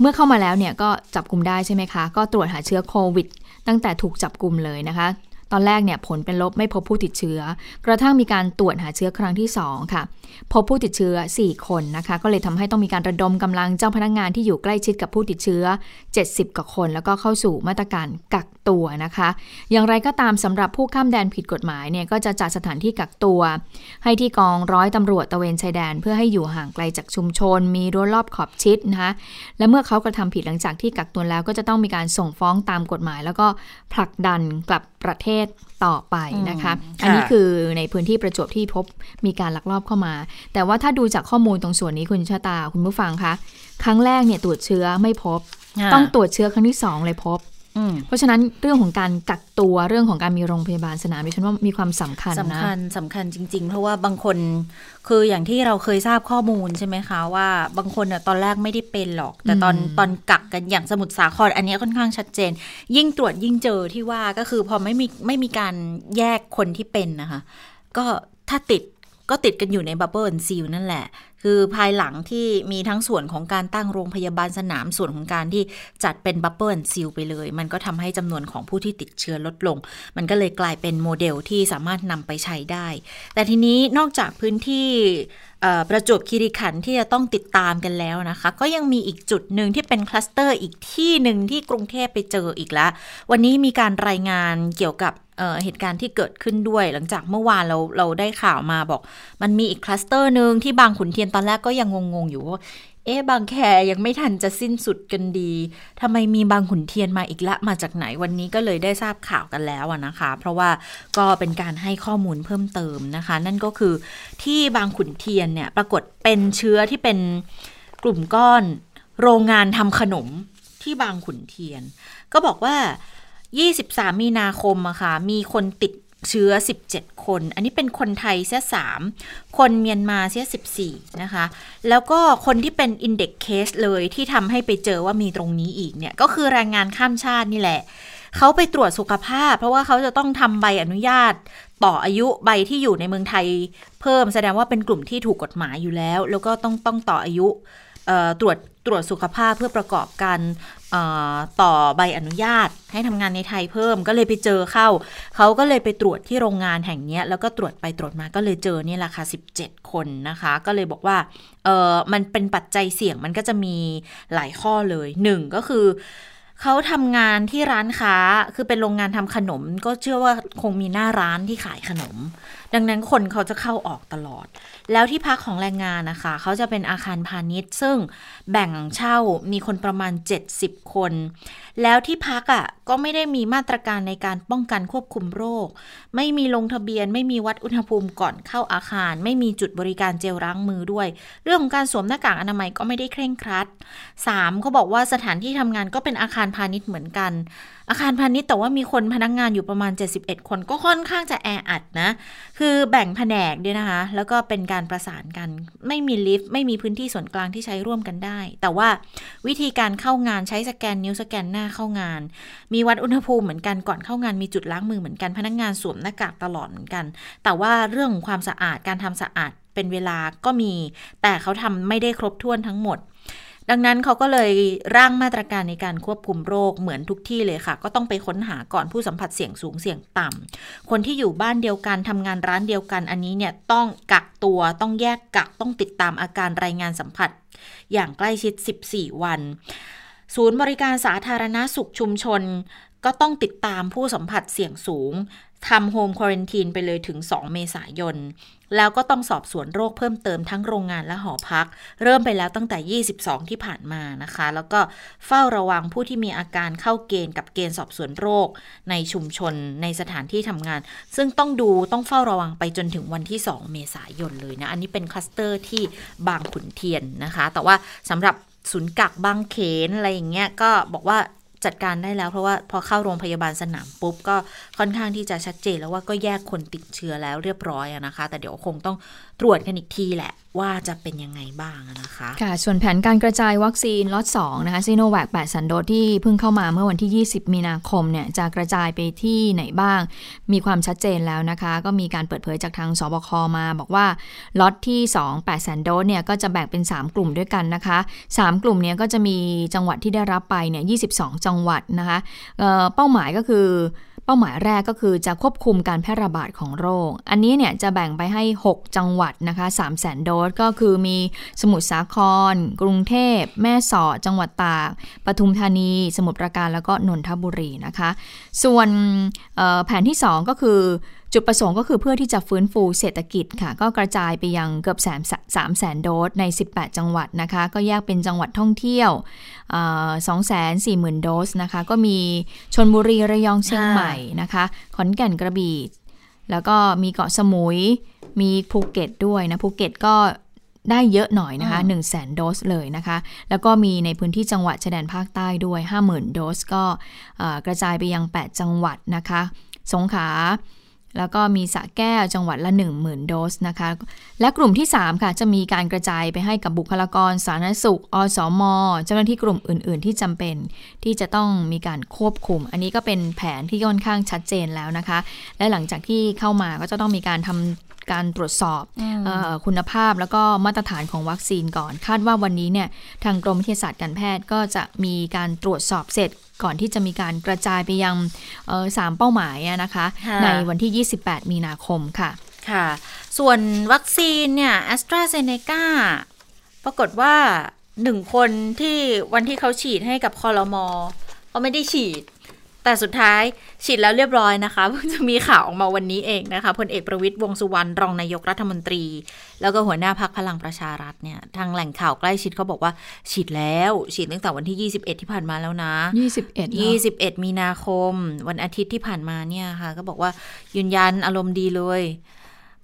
เมื่อเข้ามาแล้วเนี่ยก็จับกลุ่มได้ใช่ไหมคะ ก็ตรวจหาเชื้อโควิด ตั้งแต่ถูกจับกลุ่มเลยนะคะ ตอนแรกเนี่ยผลเป็นลบไม่พบผู้ติดเชื้อ กระทั่งมีการตรวจหาเชื้อครั้งที่ 2 ค่ะ พบผู้ติดเชื้อ 4 คนนะคะ ก็เลยทำให้ต้องมีการระดมกำลังเจ้าพนักงานที่อยู่ใกล้ชิดกับผู้ติดเชื้อ 70 กว่าคน แล้วก็เข้าสู่มาตรการกักตัวนะคะ อย่างไรก็ตามสำหรับผู้ข้ามแดนผิดกฎหมายเนี่ยก็จะจัดสถานที่กักตัว ให้ที่กองร้อยตำรวจตระเวนชายแดน เพื่อให้อยู่ห่างไกลจากชุมชน มีรั้วรอบขอบชิดนะคะและเมื่อเขากระทำผิดหลังจากที่กักตัวแล้ว ก็จะต้องมีการส่งฟ้องตามกฎหมาย แล้วก็ผลักดันกลับประเทศต่อไปนะคะอืมอันนี้ค่ะคือในพื้นที่ประจวบที่พบมีการลักลอบเข้ามา แต่ว่าถ้าดูจากข้อมูลตรงส่วนนี้คุณชะตาคุณผู้ฟังคะ ครั้งแรกเนี่ยตรวจเชื้อไม่พบ ต้องตรวจเชื้อครั้งที่สองเลยพบอืม เพราะฉะนั้นเรื่องของการกักตัวเรื่องของการมีโรงพยาบาลสนามดิฉันว่ามีความสำคัญสำนะคัญสำคัญจริง ๆ เพราะว่าบางคนคืออย่างที่เราเคยทราบข้อมูลใช่ไหมคะว่าบางคนน่ะตอนแรกไม่ได้เป็นหรอก แต่ตอนอืมตอนกักกันอย่างสมุทรสาครอันเนี้ยค่อนข้างชัดเจน ยิ่งตรวจยิ่งเจอที่ว่าก็คือพอไม่มีไม่มีการแยกคนที่เป็นนะคะ ก็ถ้าติดก็ติดกันอยู่ใน bubble seal นั่นแหละ คือภายหลังที่มีทั้งส่วนของการตั้งโรงพยาบาลสนามส่วนของการที่จัดเป็น bubble seal ไปเลย มันก็ทำให้จำนวนของผู้ที่ติดเชื้อลดลง มันก็เลยกลายเป็นโมเดลที่สามารถนำไปใช้ได้ แต่ทีนี้นอกจากพื้นที่ ประจวบคีรีขันธ์ที่จะต้องติดตามกันแล้วนะคะ ก็ยังมีอีกจุดหนึ่งที่เป็นคลัสเตอร์อีกที่หนึ่งที่กรุงเทพไปเจออีกแล้ว วันนี้มีการรายงานเกี่ยวกับเเหตุการณ์ที่เกิดขึ้นด้วย หลังจากเมื่อวานเราเราได้ข่าวมาบอก มันมีอีกคลัสเตอร์หนึ่งที่บางขุนเทียนตอนแรกก็ยังงงๆอยู่ว่า เอ๊บางแคยังไม่ทันจะสิ้นสุดกันดีทำไมมีบางขุนเทียนมาอีกละมาจากไหนวันนี้ก็เลยได้ทราบข่าวกันแล้วนะคะ เพราะว่าก็เป็นการให้ข้อมูลเพิ่มเติมนะคะ นั่นก็คือที่บางขุนเทียนเนี่ยปรากฏเป็นเชื้อที่เป็นกลุ่มก้อน โรงงานทำขนมที่บางขุนเทียน ก็บอกว่า 23 มีนาคมอะค่ะมีคนติด เชื้อ 17 คน อันนี้เป็นคนไทยเสีย3คนเมียนมาเสีย14 นะคะ แล้วก็คนที่เป็นอินเด็กเคสเลยที่ทำให้ไปเจอว่ามีตรงนี้อีกเนี่ย ก็คือแรงงานข้ามชาตินี่แหละ เขาไปตรวจสุขภาพ เพราะว่าเขาจะต้องทำใบอนุญาต ต่ออายุใบที่อยู่ในเมืองไทย เพิ่มแสดงว่าเป็นกลุ่มที่ถูกกฎหมายอยู่แล้ว แล้วก็ต้องต้องต่ออายุตรวจตรวจสุขภาพเพื่อประกอบการ ต่อใบอนุญาตให้ทำงานในไทยเพิ่มก็เลยไปเจอเข้า เขาก็เลยไปตรวจที่โรงงานแห่งนี้แล้วก็ตรวจไปตรวจมาก็เลยเจอนี่แหละค่ะ17 คนนะคะ ก็เลยบอกว่าเออมันเป็นปัจจัยเสี่ยงมันก็จะมีหลายข้อเลยหนึ่งก็คือเขาทำงานที่ร้านค้าคือเป็นโรงงานทำขนม ก็เชื่อว่าคงมีหน้าร้านที่ขายขนม ดังนั้นคนเขาจะเข้าออกตลอดแล้วที่พักของแรงงานนะคะเขาจะเป็นอาคารพาณิชย์ ซึ่งแบ่งเช่ามีคนประมาณ 70 คน แล้วที่พักอะ่ะก็ไม่ได้มีมาตรการในการป้องกันควบคุมโรค ไม่มีลงทะเบียน ไม่มีวัดอุณหภูมิก่อนเข้าอาคาร ไม่มีจุดบริการเจลล้างมือด้วย เรื่องของการสวมหน้ากากอนามัยก็ไม่ได้เคร่งครัด 3. เขาบอกว่าสถานที่ทำงานก็เป็นอาคารพาณิชย์เหมือนกัน อาคารพาณิชย์แต่ว่ามีคนพนักงงานอยู่ประมาณ 71 คนก็ค่อนข้างจะแออัดนะ คือแบ่งแผนกด้วยนะคะ แล้วก็เป็นการประสานกัน ไม่มีลิฟต์ ไม่มีพื้นที่ส่วนกลางที่ใช้ร่วมกันได้ แต่ว่าวิธีการเข้างานใช้สแกนนิ้วสแกนหน้าเข้างาน มีวัดอุณหภูมิเหมือนกันก่อนเข้างานมีจุดล้างมือเหมือนกันพนักงงานสวมหน้ากากตลอดเหมือนกัน แต่ว่าเรื่องของความสะอาดการทำสะอาดเป็นเวลาก็มี แต่เขาทำไม่ได้ครบถ้วนทั้งหมด ดังนั้นเขาก็เลยร่างมาตรการในการควบคุมโรคเหมือนทุกที่เลยค่ะ ก็ต้องไปค้นหาก่อนผู้สัมผัสเสี่ยงสูงเสี่ยงต่ำคนที่อยู่บ้านเดียวกันทำงานร้านเดียวกันอันนี้เนี่ยต้องกักตัวต้องแยกกักต้องติดตามอาการรายงานสัมผัส อย่างใกล้ชิด 14 วัน ศูนย์บริการสาธารณาสุขชุมชน ก็ต้องติดตามผู้สัมผัสเสี่ยงสูงทำโฮมควอรันทีนไปเลยถึง 2 เมษายน แล้วก็ต้องสอบสวนโรคเพิ่มเติมทั้งโรงงานและหอพัก เริ่มไปแล้วตั้งแต่ 22 ที่ผ่านมานะคะ แล้วก็เฝ้าระวังผู้ที่มีอาการเข้าเกณฑ์กับเกณฑ์สอบสวนโรค ในชุมชนในสถานที่ทำงาน ซึ่งต้องดูต้องเฝ้าระวังไปจนถึงวันที่ 2 เมษายนเลยนะ อันนี้เป็นคลัสเตอร์ที่บางขุนเทียนนะคะ แต่ว่าสำหรับศูนย์กักบางเขนอะไรอย่างเงี้ยก็บอกว่า จัดการได้แล้ว เพราะว่าพอเข้าโรงพยาบาลสนามปุ๊บ ก็ค่อนข้างที่จะชัดเจนแล้วว่าก็แยกคนติดเชื้อแล้วเรียบร้อยนะคะ แต่เดี๋ยวคงต้องตรวจกันอีกทีแหละ ว่าจะเป็นยังไงบ้างนะคะ ค่ะ ส่วนแผนการกระจายวัคซีนล็อต2นะคะซิโนแวค 8 แสนโดสที่เพิ่งเข้ามาเมื่อวันที่ 20 มีนาคมเนี่ยจะกระจายไปที่ไหนบ้าง มีความชัดเจนแล้วนะคะ ก็มีการเปิดเผยจากทางสบคมาบอกว่าล็อตที่ 2 8สันโดสเนี่ยก็จะแบ่งเป็น 3 กลุ่มด้วยกันนะคะ 3 กลุ่มเนี้ก็จะมีจังหวัดที่ได้รับไปเนี่ย 22 จังหวัดนะคะเเป้าหมายก็คือ เป้าหมายแรกก็คือจะควบคุมการแพร่ระบาดของโรค อันนี้เนี่ยจะแบ่งไปให้ 6 จังหวัดนะคะ3 0 0 0 0โดสก็คือมีสมุทรสาคร กรุงเทพ แม่สอด จังหวัดตาก ปทุมธานี สมุทรปราการ แล้วก็นนทบุรีนะคะ ส่วนแผนที่ 2 ก็คือ จุดประสงค์ก็คือเพื่อที่จะฟื้นฟูเศรษฐกิจค่ะ ก็กระจายไปยังเกือบแสนสามแสนโดสใน 18 จังหวัดนะคะ ก็แยกเป็นจังหวัดท่องเที่ยวสองแสนสี่หมื่นโดสนะคะ ก็มีชลบุรีระยองเชียงใหม่นะคะ ขอนแก่นกระบี่ แล้วก็มีเกาะสมุย มีภูเก็ตด้วยนะ ภูเก็ตก็ได้เยอะหน่อยนะคะ1 0 0 0 0แสนโดสเลยนะคะ แล้วก็มีในพื้นที่จังหวัดชายแดนภาคใต้ด้วย 50,000 โดสก็กระจายไปยัง 8 จังหวัดนะคะ สงขลา แล้วก็มีสะแก้วจังหวัดละ 10,000 โดสนะคะ และกลุ่มที่ 3 ค่ะ จะมีการกระจายไปให้กับบุคลากรสาธารณสุข อสอมเจ้าหน้าที่กลุ่มอื่น ๆ ที่จำเป็น ที่จะต้องมีการควบคุม อันนี้ก็เป็นแผนที่ค่อนข้างชัดเจนแล้วนะคะ และหลังจากที่เข้ามาก็จะต้องมีการทำ การตรวจสอบอคุณภาพแล้วก็มาตรฐานของวัคซีนก่อน คาดว่าวันนี้เนี่ยทางกรมวิทยาศาสตร์การแพทย์ก็จะมีการตรวจสอบเสร็จก่อนที่จะมีการกระจายไปยังสามเป้าหมายนะคะ ในวันที่ 28 มีนาคมค่ะค่ะ ส่วนวัคซีนเนี่ยแอสตราเซเนกาปรากฏว่าหนึ่งคนที่วันที่เขาฉีดให้กับคอรมอเขาไม่ได้ฉีด แต่สุดท้ายฉีดแล้วเรียบร้อยนะคะเพิ่งจะมีข่าวออกมาวันนี้เองนะคะพลเอกประวิตยวงสุวรรณรองนายกรัฐมนตรี แล้วก็หัวหน้าพักพลังประชารัฐเนี่ยทางแหล่งข่าวใกล้ชิดเขาบอกว่า ฉีดแล้วฉีดตั้งแต่วันที่ 21 ที่ผ่านมาแล้วนะ 21 21 มีนาคม วันอาทิตย์ที่ผ่านมาเนี่ยค่ะ ก็บอกว่ายืนยันอารมณ์ดีเลย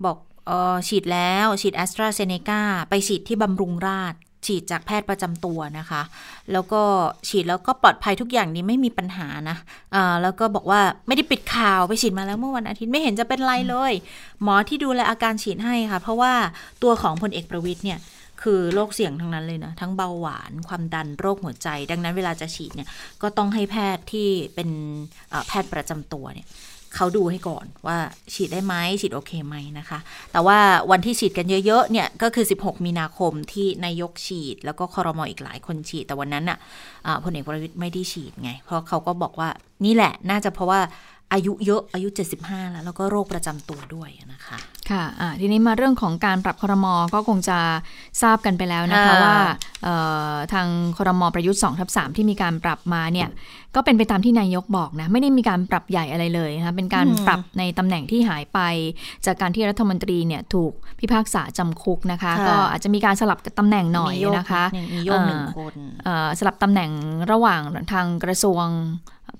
บอกออฉีดแล้วฉีดแอสตราเซเนกาไปฉีดที่บำรุงราษ ฉีดจากแพทย์ประจำตัวนะคะ แล้วก็ฉีดแล้วก็ปลอดภัยทุกอย่างนี้ไม่มีปัญหานะอ่าแล้วก็บอกว่าไม่ได้ปิดข่าวไปฉีดมาแล้วเมื่อวันอาทิตย์ไม่เห็นจะเป็นไรเลย หมอที่ดูแลอาการฉีดให้ค่ะ เพราะว่าตัวของพลเอกประวิทย์เนี่ยคือโรคเสี่ยงทั้งนั้นเลยนะทั้งเบาหวานความดันโรคหัวใจ ดังนั้นเวลาจะฉีดเนี่ยก็ต้องให้แพทย์ที่เป็นแพทย์ประจำตัวเนี่ย เขาดูให้ก่อนว่าฉีดได้ไหมฉีดโอเคไหมนะคะ แต่ว่าวันที่ฉีดกันเยอะๆเนี่ยก็คือ 16 มีนาคมที่นายกฉีด แล้วก็คอรมออีกหลายคนฉีด แต่วันนั้นน่ะพลเอกประวิตยไม่ได้ฉีดไง เพราะเขาก็บอกว่านี่แหละน่าจะเพราะว่าอายุเยอะอายุ 75 แล้ว แล้วก็โรคประจำตัวด้วยนะคะ ค่ะะทีนี้มาเรื่องของการปรับครมก็คงจะทราบกันไปแล้วนะคะว่าทางครมประยุทธ์2ทับ3ที่มีการปรับมาเนี่ยก็เป็นไปตามที่นายกบอกนะ ไม่ได้มีการปรับใหญ่อะไรเลยนะคะเป็นการปรับในตำแหน่งที่หายไป จากการที่รัฐมนตรีเนี่ยถูกพิพากษาจำคุกนะคะ ก็อาจจะมีการสลับตำแหน่งหน่อยนะคะมีโยกหนึ่งคนสลับตำแหน่งระหว่างทางกระทรวง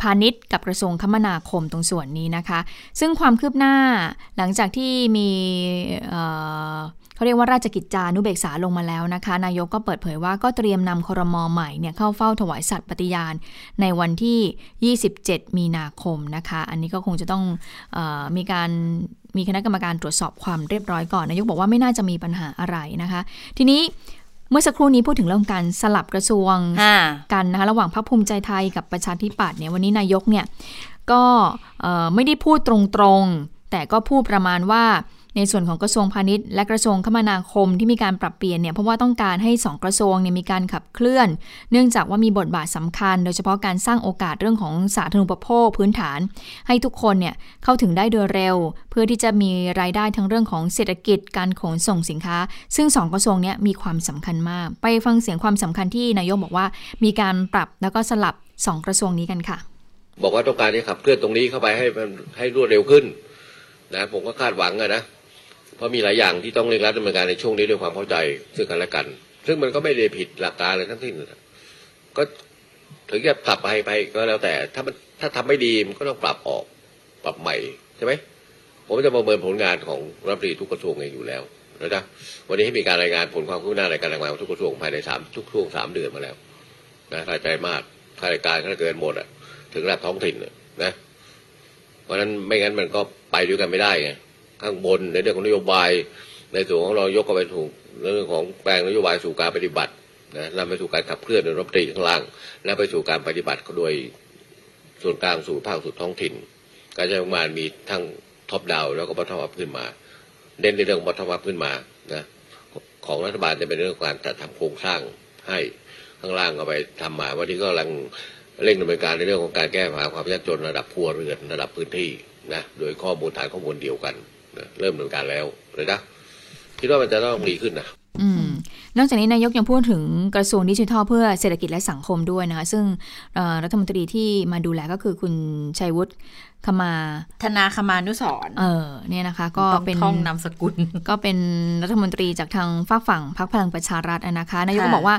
พาณิชย์กับกระทรวงคมนาคมตรงส่วนนี้นะคะ ซึ่งความคืบหน้าหลังจากที่มีเขาเรียกว่าราชกิจจานุเบกษาลงมาแล้วนะคะ นายกก็เปิดเผยว่าก็เตรียมนำครมอใหม่เนี่ยเข้าเฝ้าถวายสัตย์ปฏิญาณ ในวันที่ 27 มีนาคมนะคะ อันนี้ก็คงจะต้องอมีการมีคณะกรรมการตรวจสอบความเรียบร้อยก่อน นายกบอกว่าไม่น่าจะมีปัญหาอะไรนะคะ ทีนี้ เมื่อสักครู่นี้พูดถึงเรื่องการสลับกระทรวงกันนะคะระหว่างพรรคภูมิใจไทยกับประชาธิปัตย์เนี่ยวันนี้นายกเนี่ยก็ไม่ได้พูดตรงๆ แต่ก็พูดประมาณว่า ในส่วนของกระทรวงพาณิชย์และกระทรวงคมนาคมที่มีการปรับเปลี่ยนเนี่ยเพราะว่าต้องการให้ 2 กระทรวงเนี่ยมีการขับเคลื่อน เนื่องจากว่ามีบทบาทสำคัญ โดยเฉพาะการสร้างโอกาสเรื่องของสาธารณูปโภคพื้นฐาน ให้ทุกคนเนี่ยเข้าถึงได้โดยเร็ว เพื่อที่จะมีรายได้ทั้งเรื่องของเศรษฐกิจการขนส่งสินค้า ซึ่ง 2 กระทรวงนี้มีความสำคัญมาก ไปฟังเสียงความสำคัญที่นายกบอกว่า มีการปรับแล้วก็สลับ 2 กระทรวงนี้กันค่ะ บอกว่าต้องการที่ขับเคลื่อนตรงนี้เข้าไปให้มันให้รวดเร็วขึ้นนะผมก็คาดหวังอะนะ เพราะมีหลายอย่างที่ต้องเร่งรัดดำเนินการในช่วงนี้ด้วยความเข้าใจซึ่งกันและกัน ซึ่งมันก็ไม่ได้ผิดหลักการเลยทั้งสิ้นก็ถึงจะปรับไปไปก็แล้วแต่ ถ้ามันถ้าทำไม่ดีมันก็ต้องปรับออกปรับใหม่ใช่ไหมผมจะประเมินผลงานของรัฐมนตรีทุกกระทรวงเองอยู่แล้วนะจ๊ะวันนี้ให้มีการรายงานผลความคืบหน้าในการทำงานของทุกกระทรวงภายในสามทุกช่วงสามเดือนมาแล้วนะรายใจมากข้ารายการข้าเกินหมดอะ ถึงระดับท้องถิ่นนะเพราะนั้นไม่งั้นมันก็ไปด้วยกันไม่ได้ไง ข้างบนในเรื่องของนโยบาย ในส่วนของเรายกก็ไปถูกเรื่องของแปลงนโยบายสู่การปฏิบัตินะนำไปสู่การขับเคลื่อนโดยรัฐมนตรีข้างล่าง และไปสู่การปฏิบัติโดยส่วนกลางสู่ภาคสุดท้องถิ่น การใช้งบประมาณมีทั้ง top down แล้วก็ bottom up ขึ้นมาเน้นในเรื่อง bottom up ขึ้นมานะของรัฐบาลจะเป็นเรื่องการจัดทำโครงสร้างให้ข้างล่างก็ไปทำมาวันนี้ก็กำลังเร่งดำเนินการในเรื่องของการแก้ปัญหาความยากจนระดับครัวเรือนระดับพื้นที่นะโดยข้อมูลฐานข้อมูลเดียวกัน เริ่มดำเนินการแล้วเลยนะคิดว่ามันจะต้องดีขึ้นนะอืมนอกจากนี้นายกยังพูดถึงกระทรวงดิจิทัลเพื่อเศรษฐกิจและสังคมด้วยนะคะซึ่งรัฐมนตรีที่มาดูแลก็คือคุณชัยวุฒิ ขมา ธนาคมานุสรเออเนี่ยนะคะ ก็เป็นท่องนามสกุล ก็เป็นรัฐมนตรีจากทางฝากฝั่งพรรคพลังประชารัฐนะคะนายกก็บอกว่า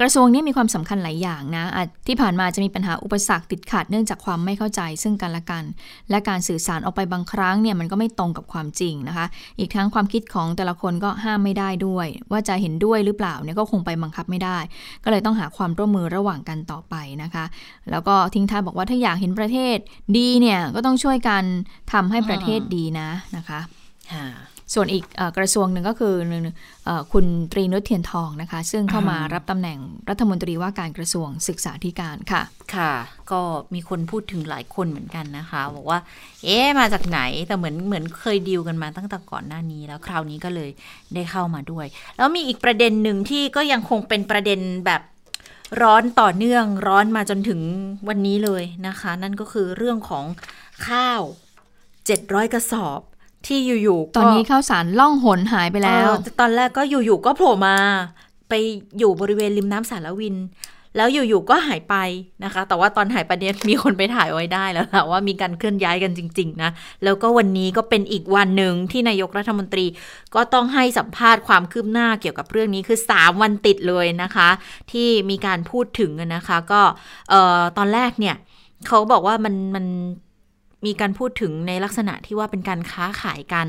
กระทรวงนี้มีความสำคัญหลายอย่างนะที่ผ่านมาจะมีปัญหาอุปสรรคติดขัดเนื่องจากความไม่เข้าใจซึ่งกันและกัน และการสื่อสารออกไปบางครั้งเนี่ยมันก็ไม่ตรงกับความจริงนะคะ อีกทั้งความคิดของแต่ละคนก็ห้ามไม่ได้ด้วย ว่าจะเห็นด้วยหรือเปล่าเนี่ยก็คงไปบังคับไม่ได้ ก็เลยต้องหาความร่วมมือระหว่างกันต่อไปนะคะ แล้วก็ทิ้งท้ายบอกว่าถ้าอยากเห็นประเทศดีเนี่ยก็ต้องช่วยกันทำให้ประเทศดีนะนะคะส่วนอีกกระทรวงหนึ่งก็คือคุณตรีนุชเทียนทองนะคะ ซึ่งเข้ามารับตำแหน่งรัฐมนตรีว่าการกระทรวงศึกษาธิการค่ะ ค่ะ ก็มีคนพูดถึงหลายคนเหมือนกันนะคะ บอกว่า เอ๊ะมาจากไหนแต่เหมือนเหมือนเคยดีลกันมาตั้งแต่ก่อนหน้านี้ แล้วคราวนี้ก็เลยได้เข้ามาด้วย แล้วมีอีกประเด็นหนึ่งที่ก็ยังคงเป็นประเด็นแบบร้อนต่อเนื่องร้อนมาจนถึงวันนี้เลยนะคะ นั่นก็คือเรื่องของ ข้าวเจ็ดร้อยกระสอบที่อยู่ๆตอนนี้ข้าวสารล่องหนหายไปแล้ว ตอนแรกก็อยู่ๆก็โผล่มา ไปอยู่บริเวณริมน้ำสารวิน แล้วอยู่ๆก็หายไปนะคะ แต่ว่าตอนหายไปเนี่ยมีคนไปถ่ายไว้ได้แล้วละว่ามีการเคลื่อนย้ายกันจริง ๆ นะ แล้วก็วันนี้ก็เป็นอีกวันหนึ่งที่นายกรัฐมนตรี ก็ต้องให้สัมภาษณ์ความคืบหน้าเกี่ยวกับเรื่องนี้คือ 3 วันติดเลยนะคะ ที่มีการพูดถึงนะคะ ก็ตอนแรกเนี่ยเขาบอกว่ามันมัน มีการพูดถึงในลักษณะที่ว่าเป็นการค้าขายกัน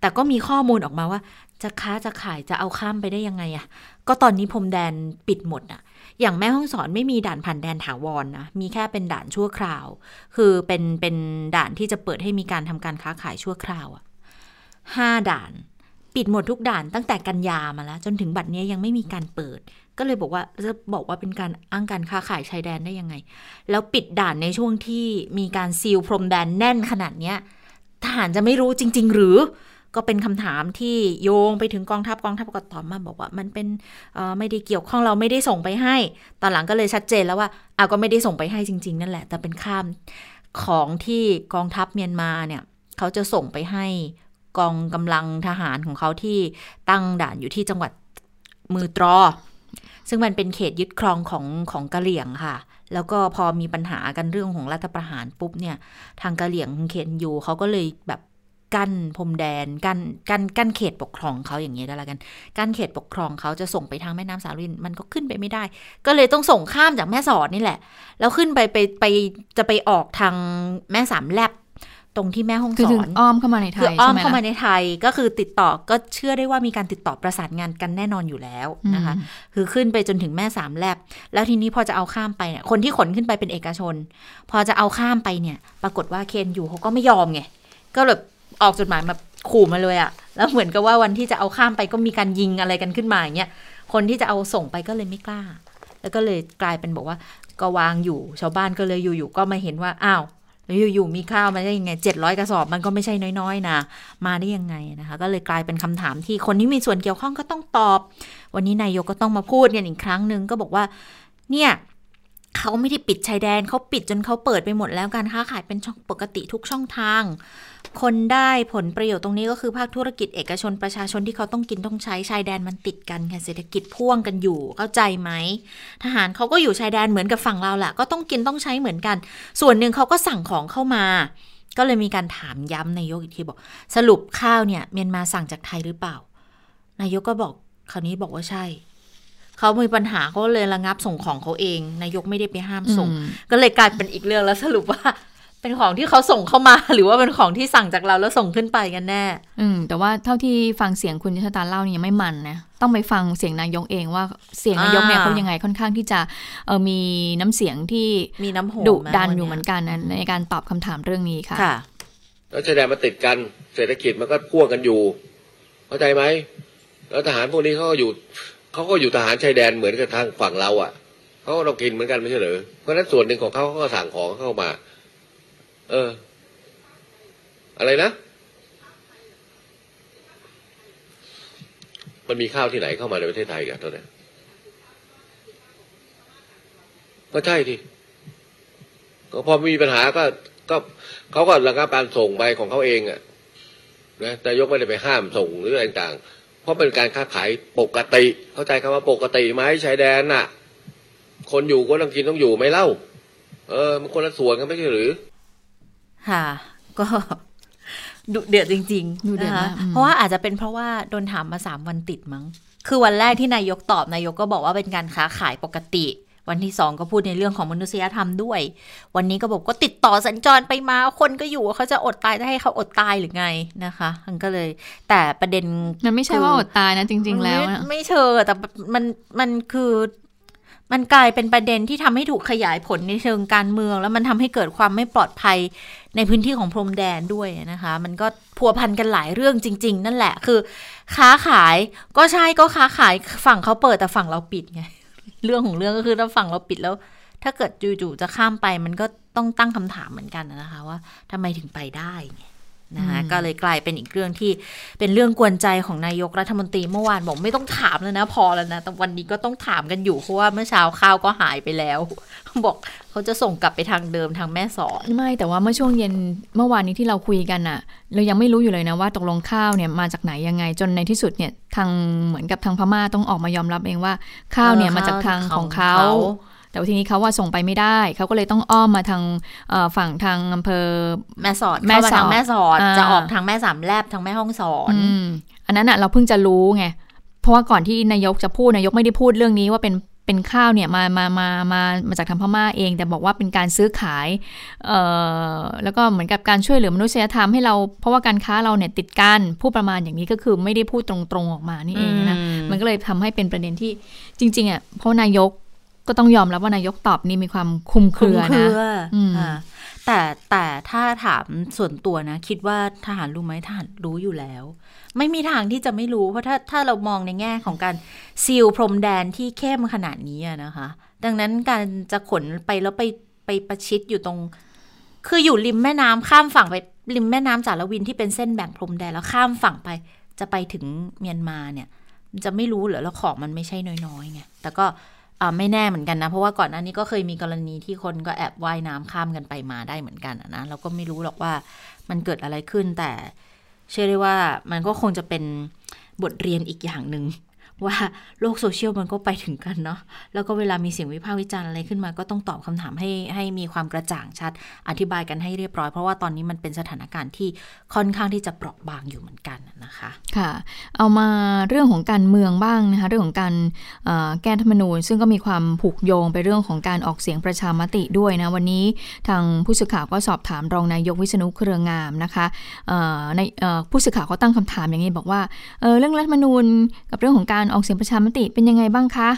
แต่ก็มีข้อมูลออกมาว่า จะค้าจะขายจะเอาข้ามไปได้ยังไงอะก็ตอนนี้พรมแดนปิดหมดอะอย่างแม่ห้องสอนไม่มีด่านผ่านแดนถาวรนนะ มีแค่เป็นด่านชั่วคราว คือเป็นเป็นด่านที่จะเปิดให้มีการทำการค้าขายชั่วคราวอะห้าด่าน ปิดหมดทุกด่านตั้งแต่กันยามาแล้ว จนถึงบัดนี้ยังไม่มีการเปิด ก็เลยบอกว่าจะบอกว่าเป็นการอ้างการค้าขายชายแดนได้ยังไง แล้วปิดด่านในช่วงที่มีการซีลพรมแดนแน่นขนาดเนี้ยทหารจะไม่รู้จริง ๆ หรือก็เป็นคำถามที่โยงไปถึงกองทัพกองทัพก็ตอบมาบอกว่ามันเป็นไม่ได้เกี่ยวข้องเราไม่ได้ส่งไปให้ ตอนหลังก็เลยชัดเจนแล้วว่าอาก็ไม่ได้ส่งไปให้จริง ๆ นั่นแหละ แต่เป็นข้ามของที่กองทัพเมียนมาเนี่ยเขาจะส่งไปให้กองกำลังทหารของเขาที่ตั้งด่านอยู่ที่จังหวัดมือตรอ ซึ่งมันเป็นเขตยึดครองของของกะเหลี่ยงค่ะ แล้วก็พอมีปัญหากันเรื่องของรัฐประหารปุ๊บเนี่ย ทางกะเหลี่ยงเขตอยู่เขาก็เลยแบบกั้นพรมแดนกั้นกั้นกั้นเขตปกครองเขาอย่างนี้ก็แล้วกันกั้นเขตปกครองเขาจะส่งไปทางแม่น้ำสาลินมันก็ขึ้นไปไม่ได้ ก็เลยต้องส่งข้ามจากแม่สอดนี่แหละ แล้วขึ้นไปไปไปจะไปออกทางแม่สามแลบ รงที่แม่ห้องสอนอ้อมเข้ามาในไทยคืออ้อมเข้ามาในไทยก็คือติดต่อก็เชื่อได้ว่ามีการติดต่อประสานงานกันแน่นอนอยู่แล้วนะคะ คือขึ้นไปจนถึงแม่สามแลบแล้วทีนี้พอจะเอาข้ามไปเนี่ยคนที่ขนขึ้นไปเป็นเอกชน พอจะเอาข้ามไปเนี่ย ปรากฏว่าเคนอยู่เขาก็ไม่ยอมไงก็แบบออกจดหมายมาขู่มาเลยอะแล้วเหมือนกับว่าวันที่จะเอาข้ามไปก็มีการยิงอะไรกันขึ้นมาอย่างเงี้ยคนที่จะเอาส่งไปก็เลยไม่กล้า แล้วก็เลยกลายเป็นบอกว่าก็วางอยู่ชาวบ้านก็เลยอยู่ๆก็มาเห็นว่าอ้าว อยู่ๆมีข้าวมาได้ยังไงเจ็ดร้อยกระสอบมันก็ไม่ใช่น้อยๆนะมาได้ยังไงนะคะ ก็เลยกลายเป็นคำถามที่คนที่มีส่วนเกี่ยวข้องก็ต้องตอบ วันนี้นายกก็ต้องมาพูดกันอีกครั้งหนึ่งก็บอกว่า เนี่ย เขาไม่ได้ปิดชายแดนเขาปิดจนเขาเปิดไปหมดแล้วการค้าขายเป็นช่องปกติทุกช่องทาง คนได้ผลประโยชน์ตรงนี้ก็คือภาคธุรกิจเอกชนประชาชนที่เขาต้องกินต้องใช้ชายแดนมันติดกันค่ะเศรษฐกิจพ่วงกันอยู่เข้าใจไหมทหารเขาก็อยู่ชายแดนเหมือนกับฝั่งเราแหละก็ต้องกินต้องใช้เหมือนกัน ส่วนหนึ่งเขาก็สั่งของเข้ามา ก็เลยมีการถามย้ำนายกอีกทีบอก สรุปข้าวเนี่ยเมียนมาสั่งจากไทยหรือเปล่า นายกก็บอกคราวนี้บอกว่าใช่ เขามีปัญหาเขาเลยระงับส่งของเขาเอง นายกไม่ได้ไปห้ามส่ง ก็เลยกลายเป็นอีกเรื่องแล้วสรุปว่าเป็นของที่เขาส่งเข้ามา หรือว่าเป็นของที่สั่งจากเราแล้วส่งขึ้นไปกันแน่ อืม แต่ว่าเท่าที่ฟังเสียงคุณชะตาเล่านี่ยังไม่มันนะ ต้องไปฟังเสียงนายกเองว่าเสียงนายกเนี่ยเขายังไงค่อนข้างที่จะเออมีน้ำเสียงที่มีน้ำโหดุดันอยู่เหมือนกันนะในการตอบคำถามเรื่องนี้ค่ะ ค่ะ แล้วชายแดนมาติดกัน เศรษฐกิจมันก็พ่วงกันอยู่ เข้าใจไหม แล้วทหารพวกนี้เขาก็อยู่ เขาก็อยู่ทหารชายแดนเหมือนกับทางฝั่งเราอะ่ะเขาก็ต้องกินเหมือนกันไม่ใช่เหรอเพราะนั้นส่วนหนึ่งของเขาเขาก็สั่งของเข้ามา เออ อะไรนะมันมีข้าวที่ไหนเข้ามาในประเทศไทยกันตอนนี้ก็ใช่ที่ก็พอมีปัญหาก็ก็เขาก็ระงับการส่งไปของเขาเองอะ่ะนะแต่ยกไม่ได้ไปห้ามส่งหรืออะไรต่าง เพราะเป็นการค้าขายปกติ เข้าใจคำว่าปกติไหมชายแดนน่ะ คนอยู่ก็ต้องกินต้องอยู่ไม่เล่า เออมันคนละส่วนกันไม่ใช่หรือค่ะ ก็ดุเดือดจริงๆนะคะเพราะว่าอาจจะเป็นเพราะว่าโดนถามมาสามวันติดมั้ง คือวันแรกที่นายกตอบนายกก็บอกว่าเป็นการค้าขายปกติ วันที่สองก็พูดในเรื่องของมนุษยธรรมด้วย วันนี้ก็บอกก็ติดต่อสัญจรไปมา คนก็อยู่เขาจะอดตายจะให้เขาอดตายหรือไงนะคะ มันก็เลย แต่ประเด็นมันไม่ใช่ว่าอดตายนะจริง ๆ แล้วไม่เชิงแต่มันมันคือมันกลายเป็นประเด็นที่ทำให้ถูกขยายผลในเชิงการเมือง แล้วมันทำให้เกิดความไม่ปลอดภัยในพื้นที่ของพรมแดนด้วยนะคะ มันก็พัวพันกันหลายเรื่องจริง ๆ นั่นแหละคือ ค้าขายก็ใช่ก็ค้าขายฝั่งเขาเปิดแต่ฝั่งเราปิดไง เรื่องของเรื่องก็คือถ้าฝั่งเราปิดแล้ว ถ้าเกิดจู่ๆจะข้ามไปมันก็ต้องตั้งคำถามเหมือนกันนะคะว่าทำไมถึงไปได้ นะคะก็เลยกลายเป็นอีกเรื่องที่เป็นเรื่องกวนใจของนายกรัฐมนตรีเมื่อวานบอกไม่ต้องถามแล้วนะพอแล้วนะแต่วันนี้ก็ต้องถามกันอยู่เพราะว่าเมื่อเช้าข้าวก็หายไปแล้ว บอกเขาจะส่งกลับไปทางเดิมทางแม่สอนไม่แต่ว่าเมื่อช่วงเย็นเมื่อวานนี้ที่เราคุยกันอะเรายังไม่รู้อยู่เลยนะว่าตกลงข้าวเนี่ยมาจากไหนยังไงจนในที่สุดเนี่ยทางเหมือนกับทางพม่าต้องออกมายอมรับเองว่า ข้าวเนี่ยมาจากทางของเขา แต่ทีนี้เขาว่าส่งไปไม่ได้ เขาก็เลยต้องอ้อมมาทางฝั่งทางอำเภอแม่สอดแม่สอดทางแม่สอดจะออกทางแม่สามแลบทางแม่ห้องสอนอันนั้นอะเราเพิ่งจะรู้ไงเพราะว่าก่อนที่นายกจะพูดนายกไม่ได้พูดเรื่องนี้ว่าเป็นเป็นข้าวเนี่ยมามามามามาจากทางพม่าเอง แต่บอกว่าเป็นการซื้อขายเอ่อแล้วก็เหมือนกับการช่วยเหลือมนุษยธรรมให้เราเพราะว่าการค้าเราเนี่ยติดกันพูดประมาณอย่างนี้ก็คือไม่ได้พูดตรงๆออกมานี่เองนะมันก็เลยทำให้เป็นประเด็นที่จริงๆอะเพราะนายก ก็ต้องยอมรับว่านายกตอบนี่มีความคุมเครือนะแต่แต่ถ้าถามส่วนตัวนะ คิดว่าทหารรู้ไหมทหารรู้อยู่แล้ว ไม่มีทางที่จะไม่รู้ เพราะถ้าถ้าเรามองในแง่ของการซีลพรมแดนที่เข้มขนาดนี้นะคะ ดังนั้นการจะขนไปแล้วไปไปประชิดอยู่ตรง คืออยู่ริมแม่น้ำข้ามฝั่งไปริมแม่น้ำจารวินที่เป็นเส้นแบ่งพรมแดนแล้วข้ามฝั่งไป จะไปถึงเมียนมาเนี่ย จะไม่รู้เหรอแล้วของมันไม่ใช่น้อยๆไงแต่ก็ ไม่แน่เหมือนกันนะ เพราะว่าก่อนหน้านี้ก็เคยมีกรณีที่คนก็แอบว่ายน้ำข้ามกันไปมาได้เหมือนกันนะเราก็ไม่รู้หรอกว่ามันเกิดอะไรขึ้นแต่ เชื่อได้ว่ามันก็คงจะเป็นบทเรียนอีกอย่างหนึ่ง ว่าโลกโซเชียลมันก็ไปถึงกันเนาะแล้วก็เวลามีเสียงวิพากษ์วิจารณ์อะไรขึ้นมาก็ต้องตอบคำถามให้ให้มีความกระจ่างชัด อธิบายกันให้เรียบร้อย เพราะว่าตอนนี้มันเป็นสถานการณ์ที่ค่อนข้างที่จะเปราะบางอยู่เหมือนกันนะคะ ค่ะ เอามาเรื่องของการเมืองบ้างนะคะเรื่องของการแก้ธรรมนูญ ซึ่งก็มีความผูกโยงไปเรื่องของการออกเสียงประชามติด้วยนะวันนี้ทางผู้สื่อข่าวก็สอบถามรองนายกวิษณุเครืองามนะคะในผู้สื่อข่าวเขาตั้งคำถามอย่างนี้บอกว่าเเรื่องรัฐธรรมนูญกับเรื่องของการออกเสียงประชามติเป็นยังไงบ้างคะ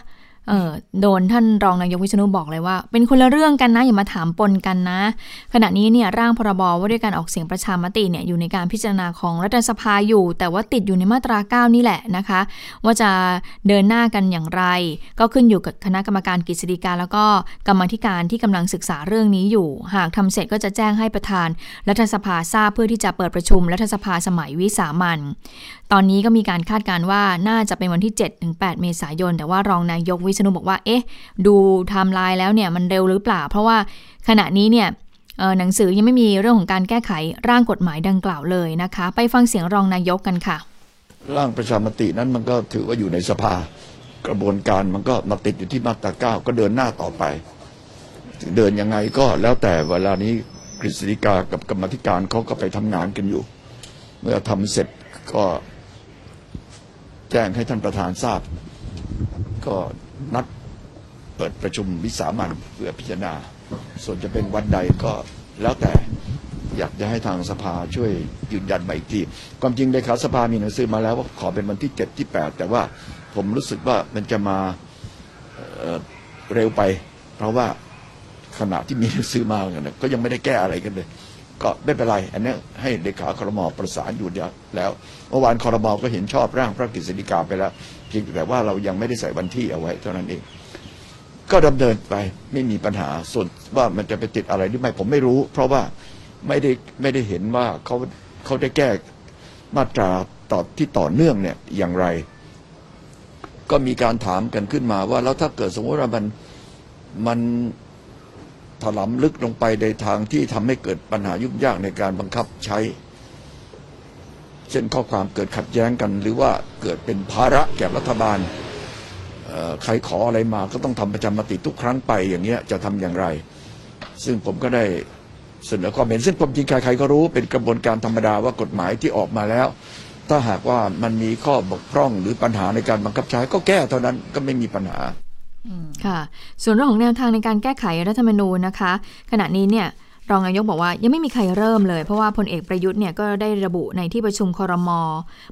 เออโดนท่านรองนายกวิษณุบอกเลยว่า เป็นคนละเรื่องกันนะ อย่ามาถามปนกันนะ ขณะนี้เนี่ยร่างพรบว่าด้วยการออกเสียงประชามติเนี่ยอยู่ในการพิจารณาของรัฐสภาอยู่ แต่ว่าติดอยู่ในมาตรา 9 นี่แหละนะคะ ว่าจะเดินหน้ากันอย่างไร ก็ขึ้นอยู่กับคณะกรรมการกฤษฎีกาแล้วก็กรรมธิการที่กำลังศึกษาเรื่องนี้อยู่ หากทำเสร็จก็จะแจ้งให้ประธาน รัฐสภาทราบเพื่อที่จะเปิดประชุมรัฐสภาสมัยวิสามัน ตอนนี้ก็มีการคาดการณ์ว่าน่าจะเป็นวันที่ 7-8 เมษายน แต่ว่ารองนายกวิษณุบอกว่า เอ๊ะ ดูไทม์ไลน์แล้วเนี่ยมันเร็วหรือเปล่า เพราะว่าขณะนี้เนี่ยหนังสือยังไม่มีเรื่องของการแก้ไขร่างกฎหมายดังกล่าวเลยนะคะ ไปฟังเสียงรองนายกกันค่ะ ร่างประชามตินั้นมันก็ถือว่าอยู่ในสภา กระบวนการมันก็มาติดอยู่ที่มาตราเก้าก็เดินหน้าต่อไป เดินยังไงก็แล้วแต่เวลานี้กฤษฎีกากับกรรมธิการเขาก็ไปทำงานกันอยู่ เมื่อทำเสร็จก็ แจ้งให้ท่านประธานทราบ ก็นัดเปิดประชุมวิสามันเพื่อพิจารณา ส่วนจะเป็นวันใดก็แล้วแต่อยากจะให้ทางสภาช่วยยืนยันใหม่อีกทีความจริงเลขาสภามีหนังสือมาแล้วว่าขอเป็นวันที่เจ็ดที่แปดแต่ว่าผมรู้สึกว่ามันจะมาเร็วไป เพราะว่าขณะที่มีหนังสือมาเนี่ยก็ยังไม่ได้แก้อะไรกันเลย ก็ไม่เป็นไร อันนี้ให้เลขาครมประสานอยู่แล้วเมื่อวานครมก็เห็นชอบร่างพระกฤษฎีกาไปแล้วเพียงแต่ว่าเรายังไม่ได้ใส่วันที่เอาไว้เท่านั้นเอง ก็ดำเนินไปไม่มีปัญหาส่วนว่ามันจะไปติดอะไรหรือไม่ผมไม่รู้ เพราะว่าไม่ได้ไม่ได้เห็นว่าเขาเขาได้แก้มาตราต่อที่ต่อเนื่องเนี่ยอย่างไร ก็มีการถามกันขึ้นมาว่าแล้วถ้าเกิดสมมติว่ามันมัน ถลำลึกลงไปในทางที่ทำให้เกิดปัญหายุ่งยากในการบังคับใช้ เช่นข้อความเกิดขัดแย้งกัน หรือว่าเกิดเป็นภาระแก่รัฐบาลใครขออะไรมาก็ต้องทำประจำมติทุกครั้งไปอย่างเงี้ยจะทำอย่างไร ซึ่งผมก็ได้เสนอความเห็นซึ่งความจริงใครๆก็รู้เป็นกระบวนการธรรมดาว่ากฎหมายที่ออกมาแล้ว ถ้าหากว่ามันมีข้อบกพร่องหรือปัญหาในการบังคับใช้ก็แก้เท่านั้นก็ไม่มีปัญหา ค่ะ ส่วนเรื่องของแนวทางในการแก้ไขรัฐธรรมนูญนะคะ ขณะนี้เนี่ย รองนายกบอกว่ายังไม่มีใครเริ่มเลย เพราะว่าพลเอกประยุทธ์เนี่ยก็ได้ระบุในที่ประชุมคอรมอ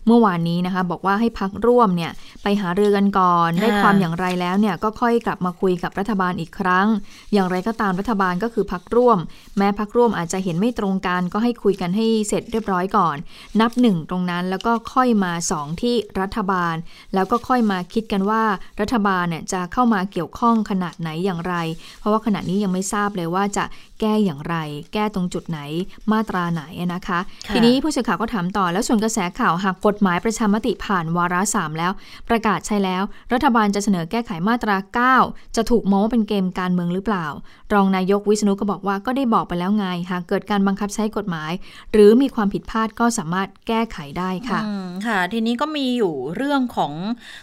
เมื่อวานนี้นะคะ บอกว่าให้พักร่วมเนี่ยไปหาเรือกันก่อน ได้ความอย่างไรแล้วเนี่ยก็ค่อยกลับมาคุยกับรัฐบาลอีกครั้ง อย่างไรก็ตามรัฐบาลก็คือพักร่วม แม้พักร่วมอาจจะเห็นไม่ตรงกันก็ให้คุยกันให้เสร็จเรียบร้อยก่อน นับหนึ่งตรงนั้นแล้วก็ค่อยมาสองที่รัฐบาล แล้วก็ค่อยมาคิดกันว่ารัฐบาลเนี่ยจะเข้ามาเกี่ยวข้องขนาดไหนอย่างไร เพราะว่าขณะนี้ยังไม่ทราบเลยว่าจะ แก้อย่างไร แก้ตรงจุดไหนมาตราไหนนะคะ ทีนี้ผู้สื่อข่าวก็ถามต่อแล้วส่วนกระแสข่าวหากกฎหมายประชามติผ่านวาระสามแล้ว ประกาศใช้แล้ว รัฐบาลจะเสนอแก้ไขมาตรา 9 จะถูกมองว่าเป็นเกมการเมืองหรือเปล่า รองนายกวิษณุก็บอกว่าก็ได้บอกไปแล้วไงหากเกิดการบังคับใช้กฎหมาย หรือมีความผิดพลาดก็สามารถแก้ไขได้ค่ะค่ะ ทีนี้ก็มีอยู่เรื่องของ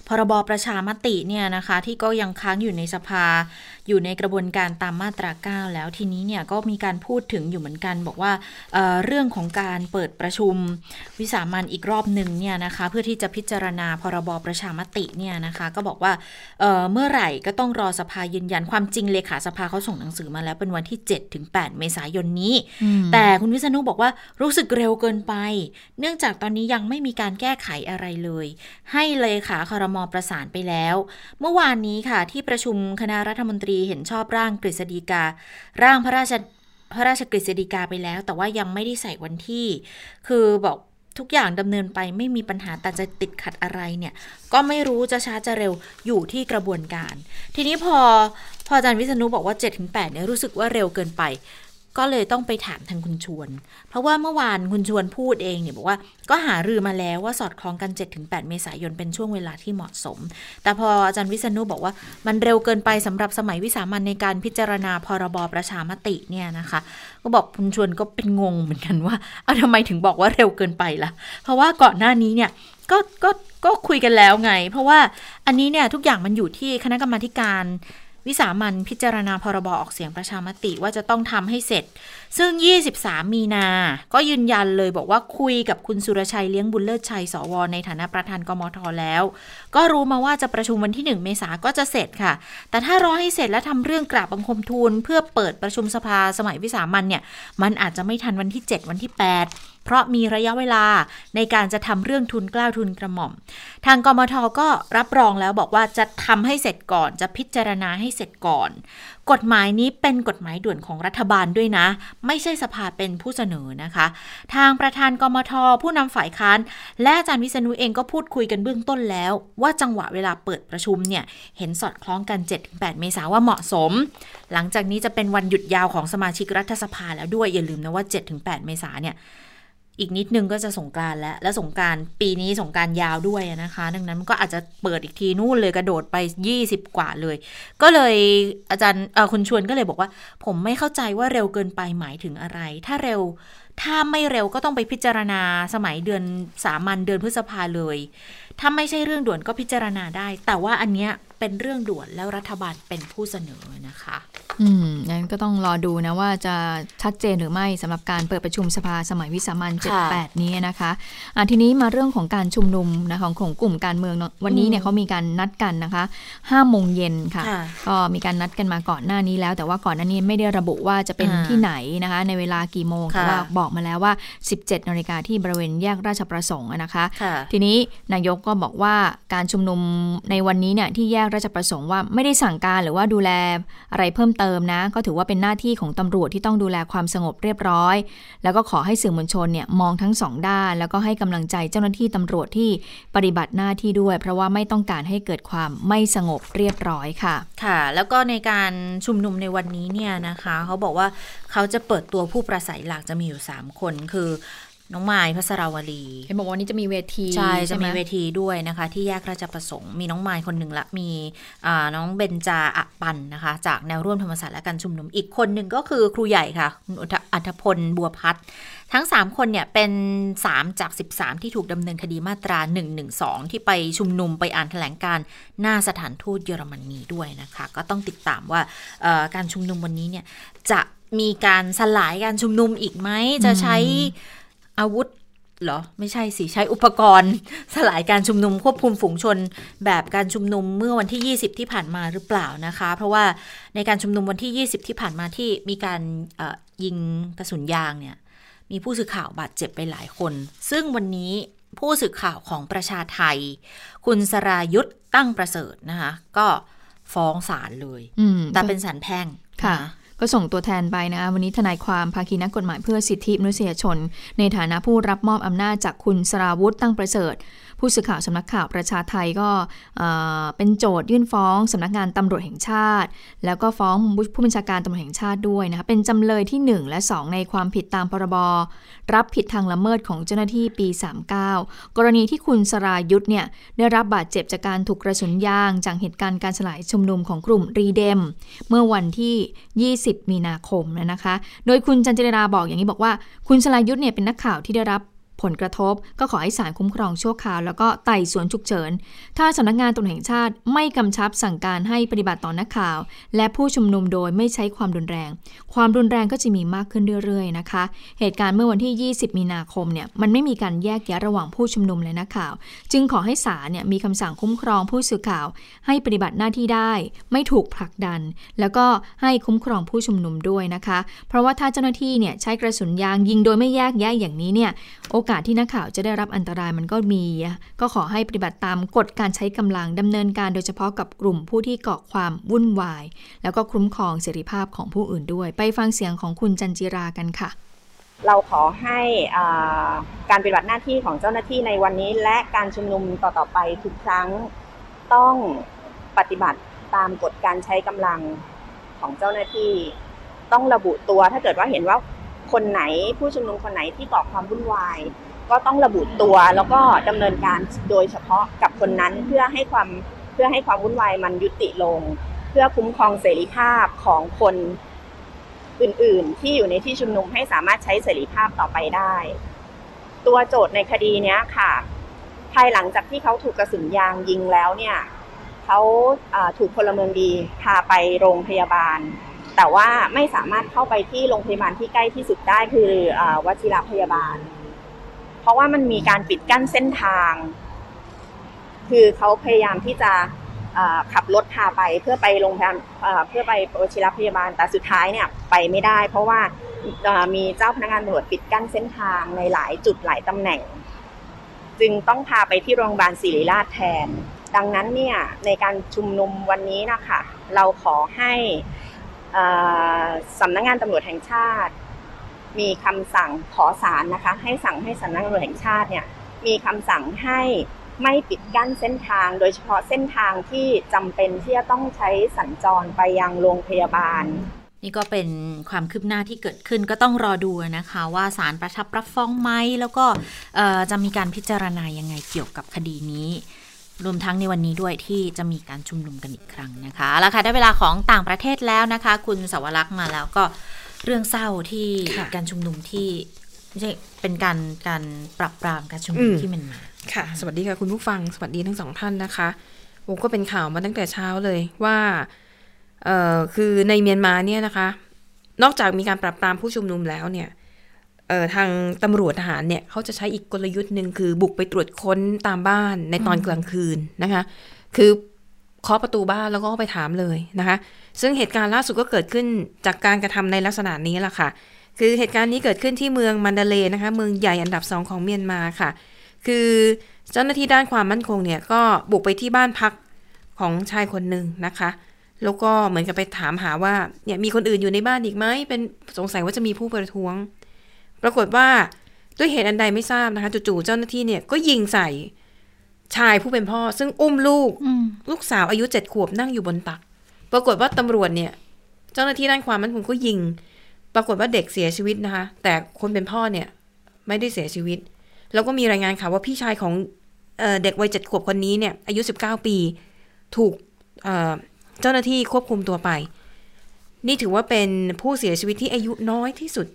พรบประชามติเนี่ยนะคะ ที่ก็ยังค้างอยู่ในสภา อยู่ในกระบวนการตามมาตรา 9 แล้วทีนี้เนี่ยก็มีการพูดถึงอยู่เหมือนกัน บอกว่าเเรื่องของการเปิดประชุมวิสามันอีกรอบหนึ่งเนี่ยนะคะเพื่อที่จะพิจารณาพรบประชามติเนี่ยนะคะก็บอกว่าเเมื่อไหร่ก็ต้องรอสภายืนยันความจริงเลขาสภาเขาส่งหนังสือมาแล้วเป็นวันที่7ถึง8เมษายนนี้ แต่คุณวิษณุบอกว่ารู้สึกเร็วเกินไป เนื่องจากตอนนี้ยังไม่มีการแก้ไขอะไรเลย ให้เลขาคารมอประสานไปแล้ว เมื่อวานนี้ค่ะที่ประชุมคณะรัฐมนตรีเห็นชอบร่างกฤษฎีกา ร่างพระราชพระราชกฤษฎีกาไปแล้ว แต่ว่ายังไม่ได้ใส่วันที่ คือบอกทุกอย่างดำเนินไปไม่มีปัญหาแต่จะติดขัดอะไรเนี่ย ก็ไม่รู้จะช้าจะเร็วอยู่ที่กระบวนการ ทีนี้พอพออาจารย์วิษณุบอกว่า 7-8เนี่ยรู้สึกว่าเร็วเกินไป ก็เลยต้องไปถามทางคุณชวน เพราะว่าเมื่อวานคุณชวนพูดเองเนี่ยบอกว่าก็หารือมาแล้วว่าสอดคล้องกัน 7-8 เมษายนเป็นช่วงเวลาที่เหมาะสม แต่พออาจารย์วิษณุบอกว่ามันเร็วเกินไปสำหรับสมัยวิสามันในการพิจารณาพรบประชามติเนี่ยนะคะ ก็บอกคุณชวนก็เป็นงงเหมือนกันว่าเอาทำไมถึงบอกว่าเร็วเกินไปล่ะ เพราะว่าก่อนหน้านี้เนี่ยก็ก็ก็คุยกันแล้วไง เพราะว่าอันนี้เนี่ยทุกอย่างมันอยู่ที่คณะกรรมาการ วิสามันพิจารณาพรบออกเสียงประชามติว่าจะต้องทำให้เสร็จ ซึ่ง 23 มีนา ก็ยืนยันเลยบอกว่าคุยกับคุณสุรชัยเลี้ยงบุญเลิศชัยสวในฐานะประธานกมทแล้ว ก็รู้มาว่าจะประชุมวันที่ 1 เมษาก็จะเสร็จค่ะ แต่ถ้ารอให้เสร็จแล้วทำเรื่องกราบบังคมทูล เพื่อเปิดประชุมสภาสมัยวิสามันเนี่ยมันอาจจะไม่ทันวันที่ 7 วันที่ 8 เพราะมีระยะเวลาในการจะทำเรื่องทุนกล้าวทุนกระหม่อม ทางกมทก็รับรองแล้วบอกว่าจะทำให้เสร็จก่อน จะพิจารณาให้เสร็จก่อน กฎหมายนี้เป็นกฎหมายด่วนของรัฐบาลด้วยนะ ไม่ใช่สภาเป็นผู้เสนอนะคะ ทางประธานกมทผู้นำฝ่ายค้าน และอาจารย์วิษณุเองก็พูดคุยกันเบื้องต้นแล้ว ว่าจังหวะเวลาเปิดประชุมเนี่ยเห็นสอดคล้องกัน 7-8 เมษาว่าเหมาะสม หลังจากนี้จะเป็นวันหยุดยาวของสมาชิกรัฐสภาแล้วด้วยอย่าลืมนะว่า 7-8 เมษาเนี่ย อีกนิดนึงก็จะสงกานต์แล้ว และสงการปีนี้สงการยาวด้วยนะคะ ดังนั้นมันก็อาจจะเปิดอีกทีนู่นเลยกระโดดไป 20 กว่าเลย ก็เลยอาจารย์คุณชวนก็เลยบอกว่า ผมไม่เข้าใจว่าเร็วเกินไปหมายถึงอะไร ถ้าเร็วถ้าไม่เร็วก็ต้องไปพิจารณาสมัยเดือนสามัญเดือนพฤษภาเลย ถ้าไม่ใช่เรื่องด่วนก็พิจารณาได้ แต่ว่าอันเนี้ย เป็นเรื่องด่วนแล้วรัฐบาลเป็นผู้เสนอนะคะ อืมงั้นก็ต้องรอดูนะว่าจะชัดเจนหรือไม่สำหรับการเปิดประชุมสภาสมัยวิสามันค่ะ78 นี้นะคะอะทีนี้มาเรื่องของการชุมนุมนะของของกลุ่มการเมืองเนอะวันนี้เนี่ยเขามีการนัดกันนะคะ5โมงเย็นค่ะค่ะ ก็มีการนัดกันมาก่อนหน้านี้แล้ว แต่ว่าก่อนหน้านี้ไม่ได้ระบุว่าจะเป็นอ่าที่ไหนนะคะ ในเวลากี่โมงค่ะแต่ว่าบอกมาแล้วว่า 17นาฬิกาที่บริเวณแยกราชประสงค์อะนะคะค่ะทีนี้นายกก็บอกว่าการชุมนุมในวันนี้เนี่ยที่แยกราชประสงค์ว่าไม่ได้สั่งการหรือว่าดูแลอะไรเพิ่มเติมนะ ก็ถือว่าเป็นหน้าที่ของตำรวจที่ต้องดูแลความสงบเรียบร้อย แล้วก็ขอให้สื่อมวลชนเนี่ยมองทั้งสองด้าน แล้วก็ให้กำลังใจเจ้าหน้าที่ตำรวจที่ปฏิบัติหน้าที่ด้วย เพราะว่าไม่ต้องการให้เกิดความไม่สงบเรียบร้อยค่ะ ค่ะ แล้วก็ในการชุมนุมในวันนี้เนี่ยนะคะ เขาบอกว่าเขาจะเปิดตัวผู้ประสัยหลักจะมีอยู่ 3 คนคือ น้องไม้พัสราวลีเห็นบอกว่าวันนี้จะมีเวทีใช่จะไหมีเวทีด้วยนะคะ ที่แยกราชประสงค์มีน้องไม้คนหนึ่งละมีอ่าน้องเบนจาอะปันนะคะ จากแนวร่วมธรรมศาสตร์และการชุมนุมอีกคนหนึ่งก็คือครูใหญ่ค่ะคุณอุทอัธพลบัวพัฒน์ทั้ง 3 คนเนี่ยเป็น 3 จาก 13 ที่ถูกดำเนินคดีมาตรา 112 ที่ไปชุมนุมไปอ่านแถลงการณ์หน้าสถานทูตเยอรมนีด้วยนะคะ ก็ต้องติดตามว่าเอ่อการชุมนุมวันนี้เนี่ยจะมีการสลายการชุมนุมอีกไหมจะใช้ อาวุธเหรอ ไม่ใช่สิ ใช้อุปกรณ์ สลายการชุมนุมควบคุมฝูงชน แบบการชุมนุมเมื่อวันที่ 20 ที่ผ่านมาหรือเปล่านะคะ เพราะว่าในการชุมนุมวันที่ 20 ที่ผ่านมาที่มีการเอ่อยิงกระสุนยางเนี่ยมีผู้สื่อข่าวบาดเจ็บไปหลายคน ซึ่งวันนี้ผู้สื่อข่าวของประชาไทย คุณสรายุทธ์ตั้งประเสริฐนะคะ ก็ฟ้องศาลเลยอืมแต่เป็นศาลแพ่งค่ะน ก็ส่งตัวแทนไปนะวันนี้ทนายความภาคีนักกฎหมายเพื่อสิทธิมนุษยชน ในฐานะผู้รับมอบอำนาจจากคุณสราวุธตั้งประเสริฐ ผู้สื่อข่าวสำนักข่าวประชาไทยก็เป็นโจทยื่นฟ้องสำนักงานตำรวจแห่งชาติ แล้วก็ฟ้องผู้บัญชาการตำรวจแห่งชาติด้วยนะคะเป็นจำเลยที่ 1 และ 2 ในความผิดตามพรบรับผิดทางละเมิดของเจ้าหน้าที่ปี 39 กรณีที่คุณสรายุทธ์เนี่ยได้รับบาดเจ็บจากการถูกกระสุนยางจากเหตุการณ์การสลายชุมนุมของกลุ่มรีเดม เมื่อวันที่ 20 มีนาคมนะคะ โดยคุณจันจิราบอกอย่างนี้บอกว่า คุณสลายุทธ์เนี่ยเป็นนักข่าวที่ได้รับ ผลกระทบ ก็ขอให้ศาลคุ้มครองชั่วคราว แล้วก็ไต่สวนฉุกเฉิน ถ้าสำนักงานตำรวจแห่งชาติไม่กำชับสั่งการให้ปฏิบัติต่อนักข่าว และผู้ชุมนุมโดยไม่ใช้ความรุนแรง ความรุนแรงก็จะมีมากขึ้นเรื่อยๆนะคะ เหตุการณ์เมื่อวันที่ 20 มีนาคมเนี่ยมันไม่มีการแยกแยะระหว่างผู้ชุมนุมและนักข่าว จึงขอให้ศาลเนี่ยมีคำสั่งคุ้มครองผู้สื่อข่าว ให้ปฏิบัติหน้าที่ได้ ไม่ถูกผลักดัน แล้วก็ให้คุ้มครองผู้ชุมนุมด้วยนะคะ เพราะว่าถ้าเจ้าหน้าที่เนี่ยใช้กระสุนยางยิงโดยไม่แยกแยะอย่างนี้เนี่ยโออกาสที่นักข่าวจะได้รับอันตรายมันก็มี ก็ขอให้ปฏิบัติตามกฎการใช้กำลังดำเนินการโดยเฉพาะกับกลุ่มผู้ที่เกาะความวุ่นวาย แล้วก็คุ้มครองเสรีภาพของผู้อื่นด้วย ไปฟังเสียงของคุณจันจิรากันค่ะ เราขอให้การปฏิบัติหน้าที่ของเจ้าหน้าที่ในวันนี้ และการชุมนุมต่อๆไปทุกครั้งต้องปฏิบัติตามกฎการใช้กำลังของเจ้าหน้าที่ ต้องระบุตัวถ้าเกิดว่าเห็นว่า คนไหนผู้ชุมนุมคนไหนที่ก่อความวุ่นวาย ก็ต้องระบุตัวแล้วก็ดำเนินการโดยเฉพาะกับคนนั้นเพื่อให้ความเพื่อให้ความวุ่นวายมันยุติลง เพื่อคุ้มครองเสรีภาพของคนอื่นๆ ที่อยู่ในที่ชุมนุมให้สามารถใช้เสรีภาพต่อไปได้ ตัวโจทย์ในคดีนี้ค่ะ ภายหลังจากที่เขาถูกกระสุนยางยิงแล้วเนี่ยเขาถูกพลเมืองดีพาไปโรงพยาบาล แต่ว่าไม่สามารถเข้าไปที่โรงพยาบาลที่ใกล้ที่สุดได้คืออวชิรพยาบาล เพราะว่ามันมีการปิดกั้นเส้นทาง คือเขาพยายามที่จะขับรถพาไปเพื่อไปโรงพยาบาลเพื่อไปวชิรพยาบาลแต่สุดท้ายเนี่ยไปไม่ได้ เพราะว่ามีเจ้าพนักงานตำรวจปิดกั้นเส้นทางในหลายจุดหลายตำแหน่ง จึงต้องพาไปที่โรงพยาบาลศิริราชแทน ดังนั้นเนี่ยในการชุมนุมวันนี้นะคะเราขอให้ สำนักงานตำรวจแห่งชาติ มีคำสั่งขอศาลนะคะ ให้สั่งให้สำนักงานตำรวจแห่งชาติเนี่ยมีคำสั่งให้ไม่ปิดกั้นเส้นทาง โดยเฉพาะเส้นทางที่จำเป็นที่จะต้องใช้สัญจรไปยังโรงพยาบาล นี่ก็เป็นความคืบหน้าที่เกิดขึ้นก็ต้องรอดูนะคะ ว่าศาลประทับรับฟ้องไหมแล้วก็จะมีการพิจารณายังไงเกี่ยวกับคดีนี้ รวมทั้งในวันนี้ด้วยที่จะมีการชุมนุมกันอีกครั้งนะคะเอาละค่ะได้เวลาของต่างประเทศแล้วนะคะ คุณสวรักษ์มาแล้วก็เรื่องเศร้าที่ค่ะการชุมนุมที่ไม่ใช่เป็นการการปรับปรามการชุมนุมอืมที่เมันมาค่ะ สวัสดีค่ะคุณผู้ฟังสวัสดีทั้งสองท่านนะคะโอ้ก็เป็นข่าวมาตั้งแต่เช้าเลยว่าเอ่อคือในเมียนมาเนี่ยนะคะ นอกจากมีการปรับปรามผู้ชุมนุมแล้วเนี่ยเอ่อ ทางตำรวจทหารเนี่ยเขาจะใช้อีกกลยุทธ์หนึ่งคือบุกไปตรวจค้นตามบ้านในตอนกลางคืนนะคะ คือเคาะประตูบ้านแล้วก็ไปถามเลยนะคะ ซึ่งเหตุการณ์ล่าสุดก็เกิดขึ้นจากการกระทำในลักษณะนี้แหละค่ะ คือเหตุการณ์นี้เกิดขึ้นที่เมืองมันดาเลนะคะ เมืองใหญ่อันดับสองของเมียนมาค่ะ คือเจ้าหน้าที่ด้านความมั่นคงเนี่ยก็บุกไปที่บ้านพักของชายคนหนึ่งนะคะ แล้วก็เหมือนกับไปถามหาว่าเนี่ยมีคนอื่นอยู่ในบ้านอีกไหมเป็นสงสัยว่าจะมีผู้ประท้วง ปรากฏว่าด้วยเหตุอันใดไม่ทราบนะคะจู่ๆเจ้าหน้าที่เนี่ยก็ยิงใส่ชายผู้เป็นพ่อ ซึ่งอุ้มลูกอืมลูกสาวอายุเจ็ดขวบนั่งอยู่บนตัก ปรากฏว่าตำรวจเนี่ย เจ้าหน้าที่ด้านความมั่นคงก็ยิง ปรากฏว่าเด็กเสียชีวิตนะคะ แต่คนเป็นพ่อเนี่ย ไม่ได้เสียชีวิต แล้วก็มีรายงานข่าวว่าพี่ชายของเอ่อเด็กวัยเจ็ดขวบคนนี้เนี่ย อายุสิบเก้าปี ถูกเอ่อเจ้าหน้าที่ควบคุมตัวไป นี่ถือว่าเป็นผู้เสียชีวิตที่อายุน้อยที่สุด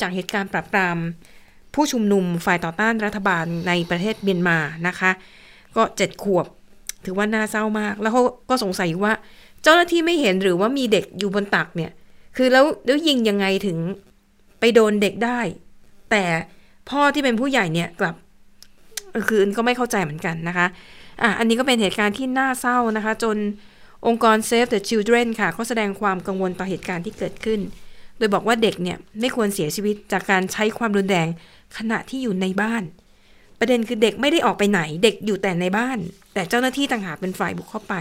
จากเหตุการณ์ปราบปราม ผู้ชุมนุมฝ่ายต่อต้านรัฐบาลในประเทศเมียนมานะคะ ก็เจ็ดขวบ ถือว่าน่าเศร้ามาก แล้วเขาก็สงสัยว่า เจ้าหน้าที่ไม่เห็นหรือว่ามีเด็กอยู่บนตักเนี่ย คือแล้วแล้วยิงยังไงถึงไปโดนเด็กได้ แต่พ่อที่เป็นผู้ใหญ่เนี่ยกลับเออคือก็ไม่เข้าใจเหมือนกันนะคะอะอันนี้ก็เป็นเหตุการณ์ที่น่าเศร้านะคะ จนองค์กร Save the Children ค่ะ ก็แสดงความกังวลต่อเหตุการณ์ที่เกิดขึ้น โดยบอกว่าเด็กเนี่ยไม่ควรเสียชีวิตจากการใช้ความรุนแรงขณะที่อยู่ในบ้าน ประเด็นคือเด็กไม่ได้ออกไปไหน เด็กอยู่แต่ในบ้าน แต่เจ้าหน้าที่ต่างหากเป็นฝ่ายบุกเข้าไป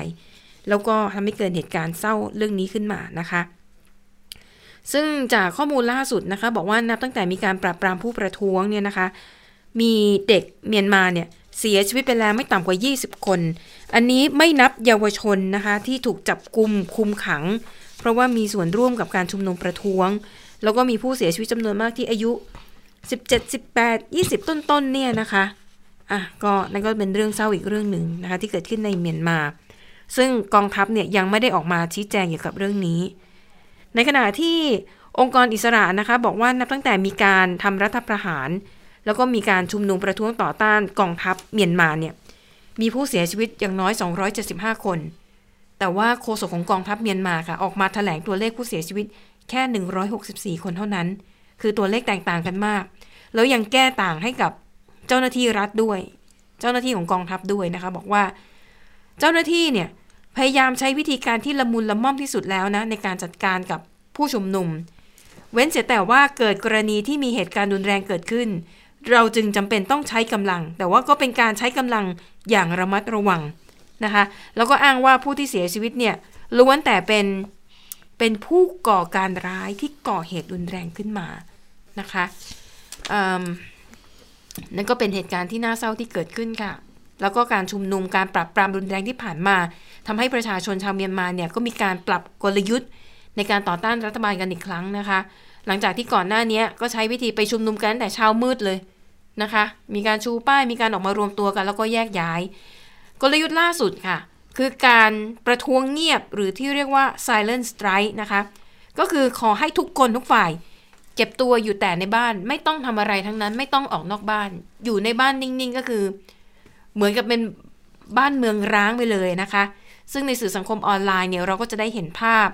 แล้วก็ทำให้เกิดเหตุการณ์เศร้าเรื่องนี้ขึ้นมานะคะ ซึ่งจากข้อมูลล่าสุดนะคะ บอกว่านับตั้งแต่มีการปราบปรามผู้ประท้วงเนี่ยนะคะ มีเด็กเมียนมาเนี่ยเสียชีวิตไปแล้วไม่ต่ำกว่า 20 คน อันนี้ไม่นับเยาวชนนะคะที่ถูกจับกุมคุมขัง เพราะว่ามีส่วนร่วมกับการชุมนุมประท้วง แล้วก็มีผู้เสียชีวิตจำนวนมากที่อายุ 17 18 20 ต้นๆเนี่ยนะคะอะก็นั่นก็เป็นเรื่องเศร้าอีกเรื่องหนึ่งนะคะที่เกิดขึ้นในเมียนมา ซึ่งกองทัพเนี่ยยังไม่ได้ออกมาชี้แจงเกี่ยวกับเรื่องนี้ ในขณะที่องค์กรอิสระนะคะบอกว่านับตั้งแต่มีการทำรัฐประหาร แล้วก็มีการชุมนุมประท้วงต่อต้านกองทัพเมียนมาเนี่ยมีผู้เสียชีวิตอย่างน้อย 275 คน แต่ว่าโฆษกของกองทัพเมียนมาค่ะ ออกมาแถลงตัวเลขผู้เสียชีวิตแค่ 164 คนเท่านั้น คือตัวเลขแตกต่างกันมาก แล้วยังแก้ต่างให้กับเจ้าหน้าที่รัฐด้วย เจ้าหน้าที่ของกองทัพด้วยนะคะ บอกว่า เจ้าหน้าที่เนี่ยพยายามใช้วิธีการที่ละมุนละม่อมที่สุดแล้วนะในการจัดการกับผู้ชุมนุม เว้นเสียแต่ว่าเกิดกรณีที่มีเหตุการณ์รุนแรงเกิดขึ้น เราจึงจำเป็นต้องใช้กำลัง แต่ว่าก็เป็นการใช้กำลังอย่างระมัดระวัง นะคะแล้วก็อ้างว่าผู้ที่เสียชีวิตเนี่ยล้วนแต่เป็นเป็นผู้ก่อการร้ายที่ก่อเหตุรุนแรงขึ้นมานะคะนั่นก็เป็นเหตุการณ์ที่น่าเศร้าที่เกิดขึ้นค่ะ แล้วก็การชุมนุมการปรับปรามรุนแรงที่ผ่านมาทำให้ประชาชนชาวเมียนมาเนี่ยก็มีการปรับกลยุทธ์ ในการต่อต้านรัฐบาลกันอีกครั้งนะคะ หลังจากที่ก่อนหน้านี้ก็ใช้วิธีไปชุมนุมกันแต่เช้ามืดเลยนะคะ มีการชูป้ายมีการออกมารวมตัวกัน แล้วก็แยกย้าย กลยุทธ์ล่าสุดค่ะ คือการประท้วงเงียบหรือที่เรียกว่า silent strike นะคะ ก็คือขอให้ทุกคนทุกฝ่าย เก็บตัวอยู่แต่ในบ้านไม่ต้องทำอะไรทั้งนั้น ไม่ต้องออกนอกบ้าน อยู่ในบ้านนิ่งๆ ก็คือ เหมือนกับเป็นบ้านเมืองร้างไปเลยนะคะ ซึ่งในสื่อสังคมออนไลน์เนี่ยเราก็จะได้เห็นภาพ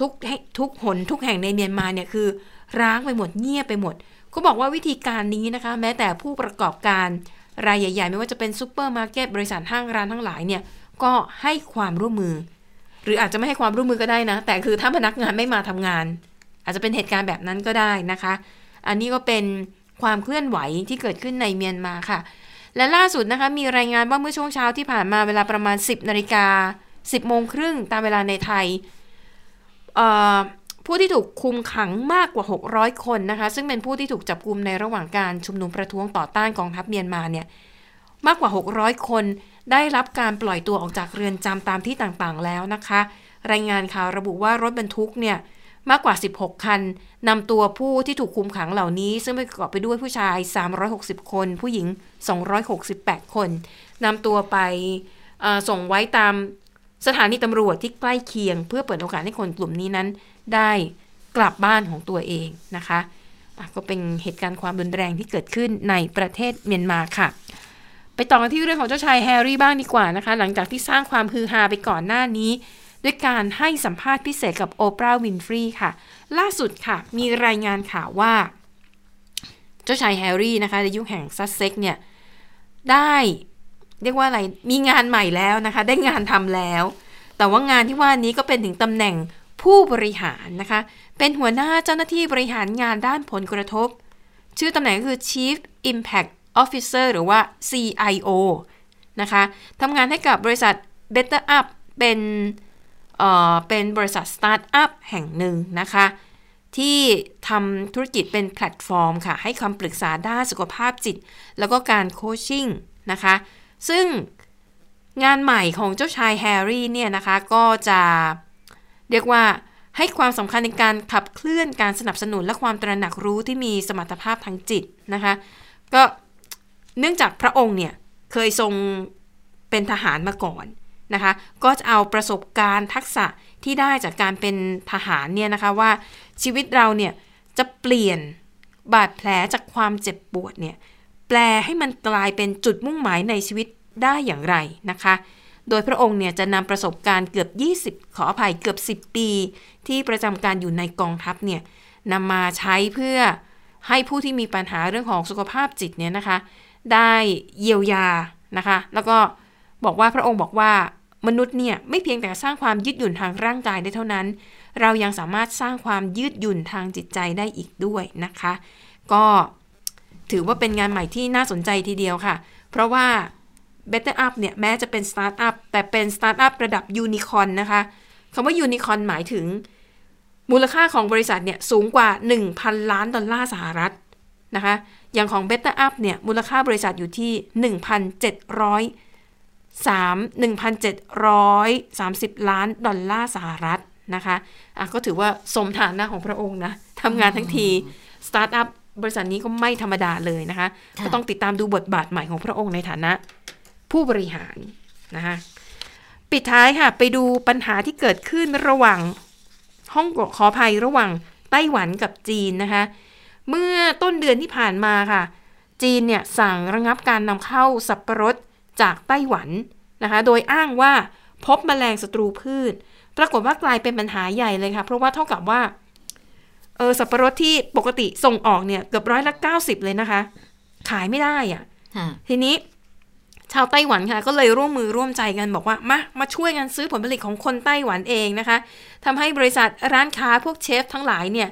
ทุกทุกหนทุกแห่งในเมียนมาเนี่ยคือ ร้างไปหมดเงียบไปหมดก็บอกว่าวิธีการนี้นะคะ แม้แต่ผู้ประกอบการ รายใหญ่ ๆ ไม่ว่าจะเป็นซูเปอร์มาร์เก็ตบริษัทห้างร้านทั้งหลายเนี่ยก็ให้ความร่วมมือ หรืออาจจะไม่ให้ความร่วมมือก็ได้นะ แต่คือถ้าพนักงานไม่มาทำงาน อาจจะเป็นเหตุการณ์แบบนั้นก็ได้นะคะ อันนี้ก็เป็นความเคลื่อนไหวที่เกิดขึ้นในเมียนมาค่ะ และล่าสุดนะคะมีรายงานว่าเมื่อช่วงเช้าที่ผ่านมาเวลาประมาณ 10นาฬิกา10โมงครึ่งตามเวลาในไทย ผู้ที่ถูกคุมขังมากกว่า 600 คนนะคะ ซึ่งเป็นผู้ที่ถูกจับกุมในระหว่างการชุมนุมประท้วงต่อต้านกองทัพเมียนมาเนี่ยมากกว่า 600 คนได้รับการปล่อยตัวออกจากเรือนจำตามที่ต่างๆ แล้วนะคะ รายงานข่าวระบุว่ารถบรรทุกเนี่ยมากกว่า 16 คันนำตัวผู้ที่ถูกคุมขังเหล่านี้ ซึ่งประกอบไปด้วยผู้ชาย 360 คน ผู้หญิง 268 คนนำตัวไปส่งไว้ตาม สถานีตำรวจที่ใกล้เคียง เพื่อเปิดโอกาสให้คนกลุ่มนี้นั้น ได้กลับบ้านของตัวเองนะคะก็เป็นเหตุการณ์ความรุนแรงที่เกิดขึ้นในประเทศเมียนมาค่ะ ไปต่อกันที่เรื่องของเจ้าชายแฮร์รี่บ้างดีกว่านะคะ หลังจากที่สร้างความฮือฮาไปก่อนหน้านี้ ด้วยการให้สัมภาษณ์พิเศษกับโอปราห์วินฟรีย์ค่ะ ล่าสุดค่ะ มีรายงานข่าวว่า เจ้าชายแฮร์รี่นะคะดยุคแห่งซัสเซกซ์เนี่ยได้ เรียกว่าอะไรมีงานใหม่แล้วนะคะ ได้งานทำแล้ว แต่ว่างานที่ว่านี้ก็เป็นถึงตำแหน่งผู้บริหารนะคะ เป็นหัวหน้าเจ้าหน้าที่บริหารงานด้านผลกระทบ ชื่อตำแหน่งคือ Chief Impact Officer หรือว่า CIO นะคะทำงานให้กับบริษัท Better Up เป็นเอ่อเป็นบริษัทสตาร์ทอัพแห่งหนึ่งนะคะ ที่ทำธุรกิจเป็นแพลตฟอร์มค่ะ ให้คำปรึกษาด้านสุขภาพจิต แล้วก็การ coachingนะคะ ซึ่งงานใหม่ของเจ้าชายแฮร์รี่เนี่ยนะคะก็จะเรียกว่าให้ความสำคัญในการขับเคลื่อนการสนับสนุนและความตระหนักรู้ที่มีสมรรถภาพทางจิตนะคะก็เนื่องจากพระองค์เนี่ยเคยทรงเป็นทหารมาก่อนนะคะก็จะเอาประสบการณ์ทักษะที่ได้จากการเป็นทหารเนี่ยนะคะว่าชีวิตเราเนี่ยจะเปลี่ยนบาดแผลจากความเจ็บปวดเนี่ย ลให้มันกลายเป็นจุดมุ่งหมายในชีวิตได้อย่างไรนะคะ โดยพระองค์เนี่ยจะนำประสบการณ์เกือบ 20 ขออภัยเกือบ 10 ปี ที่ประจำการอยู่ในกองทัพเนี่ยนำมาใช้เพื่อให้ผู้ที่มีปัญหาเรื่องของสุขภาพจิตเนี่ยนะคะ ได้เยียวยานะคะ แล้วก็บอกว่าพระองค์บอกว่ามนุษย์เนี่ยไม่เพียงแต่สร้างความยืดหยุ่นทางร่างกายได้เท่านั้น เรายังสามารถสร้างความยืดหยุ่นทางจิตใจได้อีกด้วยนะคะ ก็ ถือว่าเป็นงานใหม่ที่น่าสนใจทีเดียวค่ะ เพราะว่า Better Up เนี่ยแม้จะเป็นสตาร์ทอัพแต่เป็นสตาร์ทอัพระดับยูนิคอร์นนะคะคำว่ายูนิคอร์นหมายถึง มูลค่าของบริษัทเนี่ยสูงกว่า 1,000 ล้านดอลลาร์สหรัฐนะคะอย่างของ Better Up เนี่ยมูลค่าบริษัทอยู่ที่ 1,700 3 1,730 ล้านดอลลาร์สหรัฐนะคะอะก็ถือว่าสมฐานะของพระองค์นะทำงานทั้งทีสตาร์ทอัพ บริษัทนี้ก็ไม่ธรรมดาเลยนะคะ ก็ต้องติดตามดูบทบาทใหม่ของพระองค์ในฐานะ ผู้บริหารนะคะปิดท้ายค่ะ ไปดูปัญหาที่เกิดขึ้นระหว่างฮ่องขออภัยระหว่างไต้หวันกับจีนนะคะ เมื่อต้นเดือนที่ผ่านมาค่ะ จีนเนี่ยสั่งระงับการนำเข้าสับปะรดจากไต้หวันนะคะ โดยอ้างว่าพบแมลงศัตรูพืช ปรากฏว่ากลายเป็นปัญหาใหญ่เลยค่ะ เพราะว่าเท่ากับว่า เออสับปะรดที่ปกติส่งออกเนี่ยเกือบร้อยละเก้าสิบเลยนะคะ ขายไม่ได้อะ่ะ ทีนี้ ชาวไต้หวันค่ะ ก็เลยร่วมมือร่วมใจกันบอกว่า มา มาช่วยกันซื้อผลผลิตของคนไต้หวันเองนะคะทำให้บริษัทร้านค้าพวกเชฟทั้งหลายเนี่ย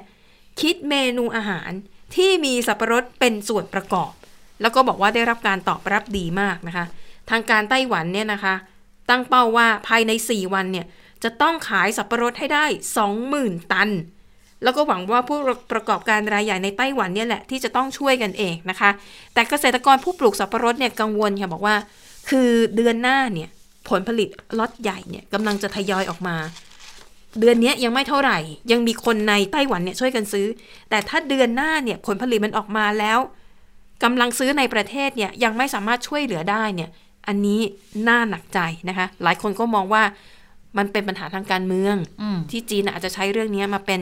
คิดเมนูอาหารที่มีสับปะรดเป็นส่วนประกอบ แล้วก็บอกว่าได้รับการตอบรับดีมากนะคะ ทางการไต้หวันเนี่ยนะคะ ตั้งเป้าว่าภายใน 4 วันเนี่ยจะต้องขายสับปะรดให้ได้ 20,000 ตัน แล้วก็หวังว่าผู้ประกอบการรายใหญ่ในไต้หวันเนี่ยแหละที่จะต้องช่วยกันเองนะคะ แต่เกษตรกรผู้ปลูกสับปะรดเนี่ยกังวลค่ะบอกว่า คือเดือนหน้าเนี่ยผลผลิตล็อตใหญ่เนี่ยกำลังจะทยอยออกมา เดือนนี้ยังไม่เท่าไหร่ ยังมีคนในไต้หวันเนี่ยช่วยกันซื้อ แต่ถ้าเดือนหน้าเนี่ยผลผลิตมันออกมาแล้วกำลังซื้อในประเทศเนี่ยยังไม่สามารถช่วยเหลือได้เนี่ยอันนี้น่าหนักใจนะคะ หลายคนก็มองว่ามันเป็นปัญหาทางการเมืองอืมที่จีนอาจจะใช้เรื่องนี้มาเป็น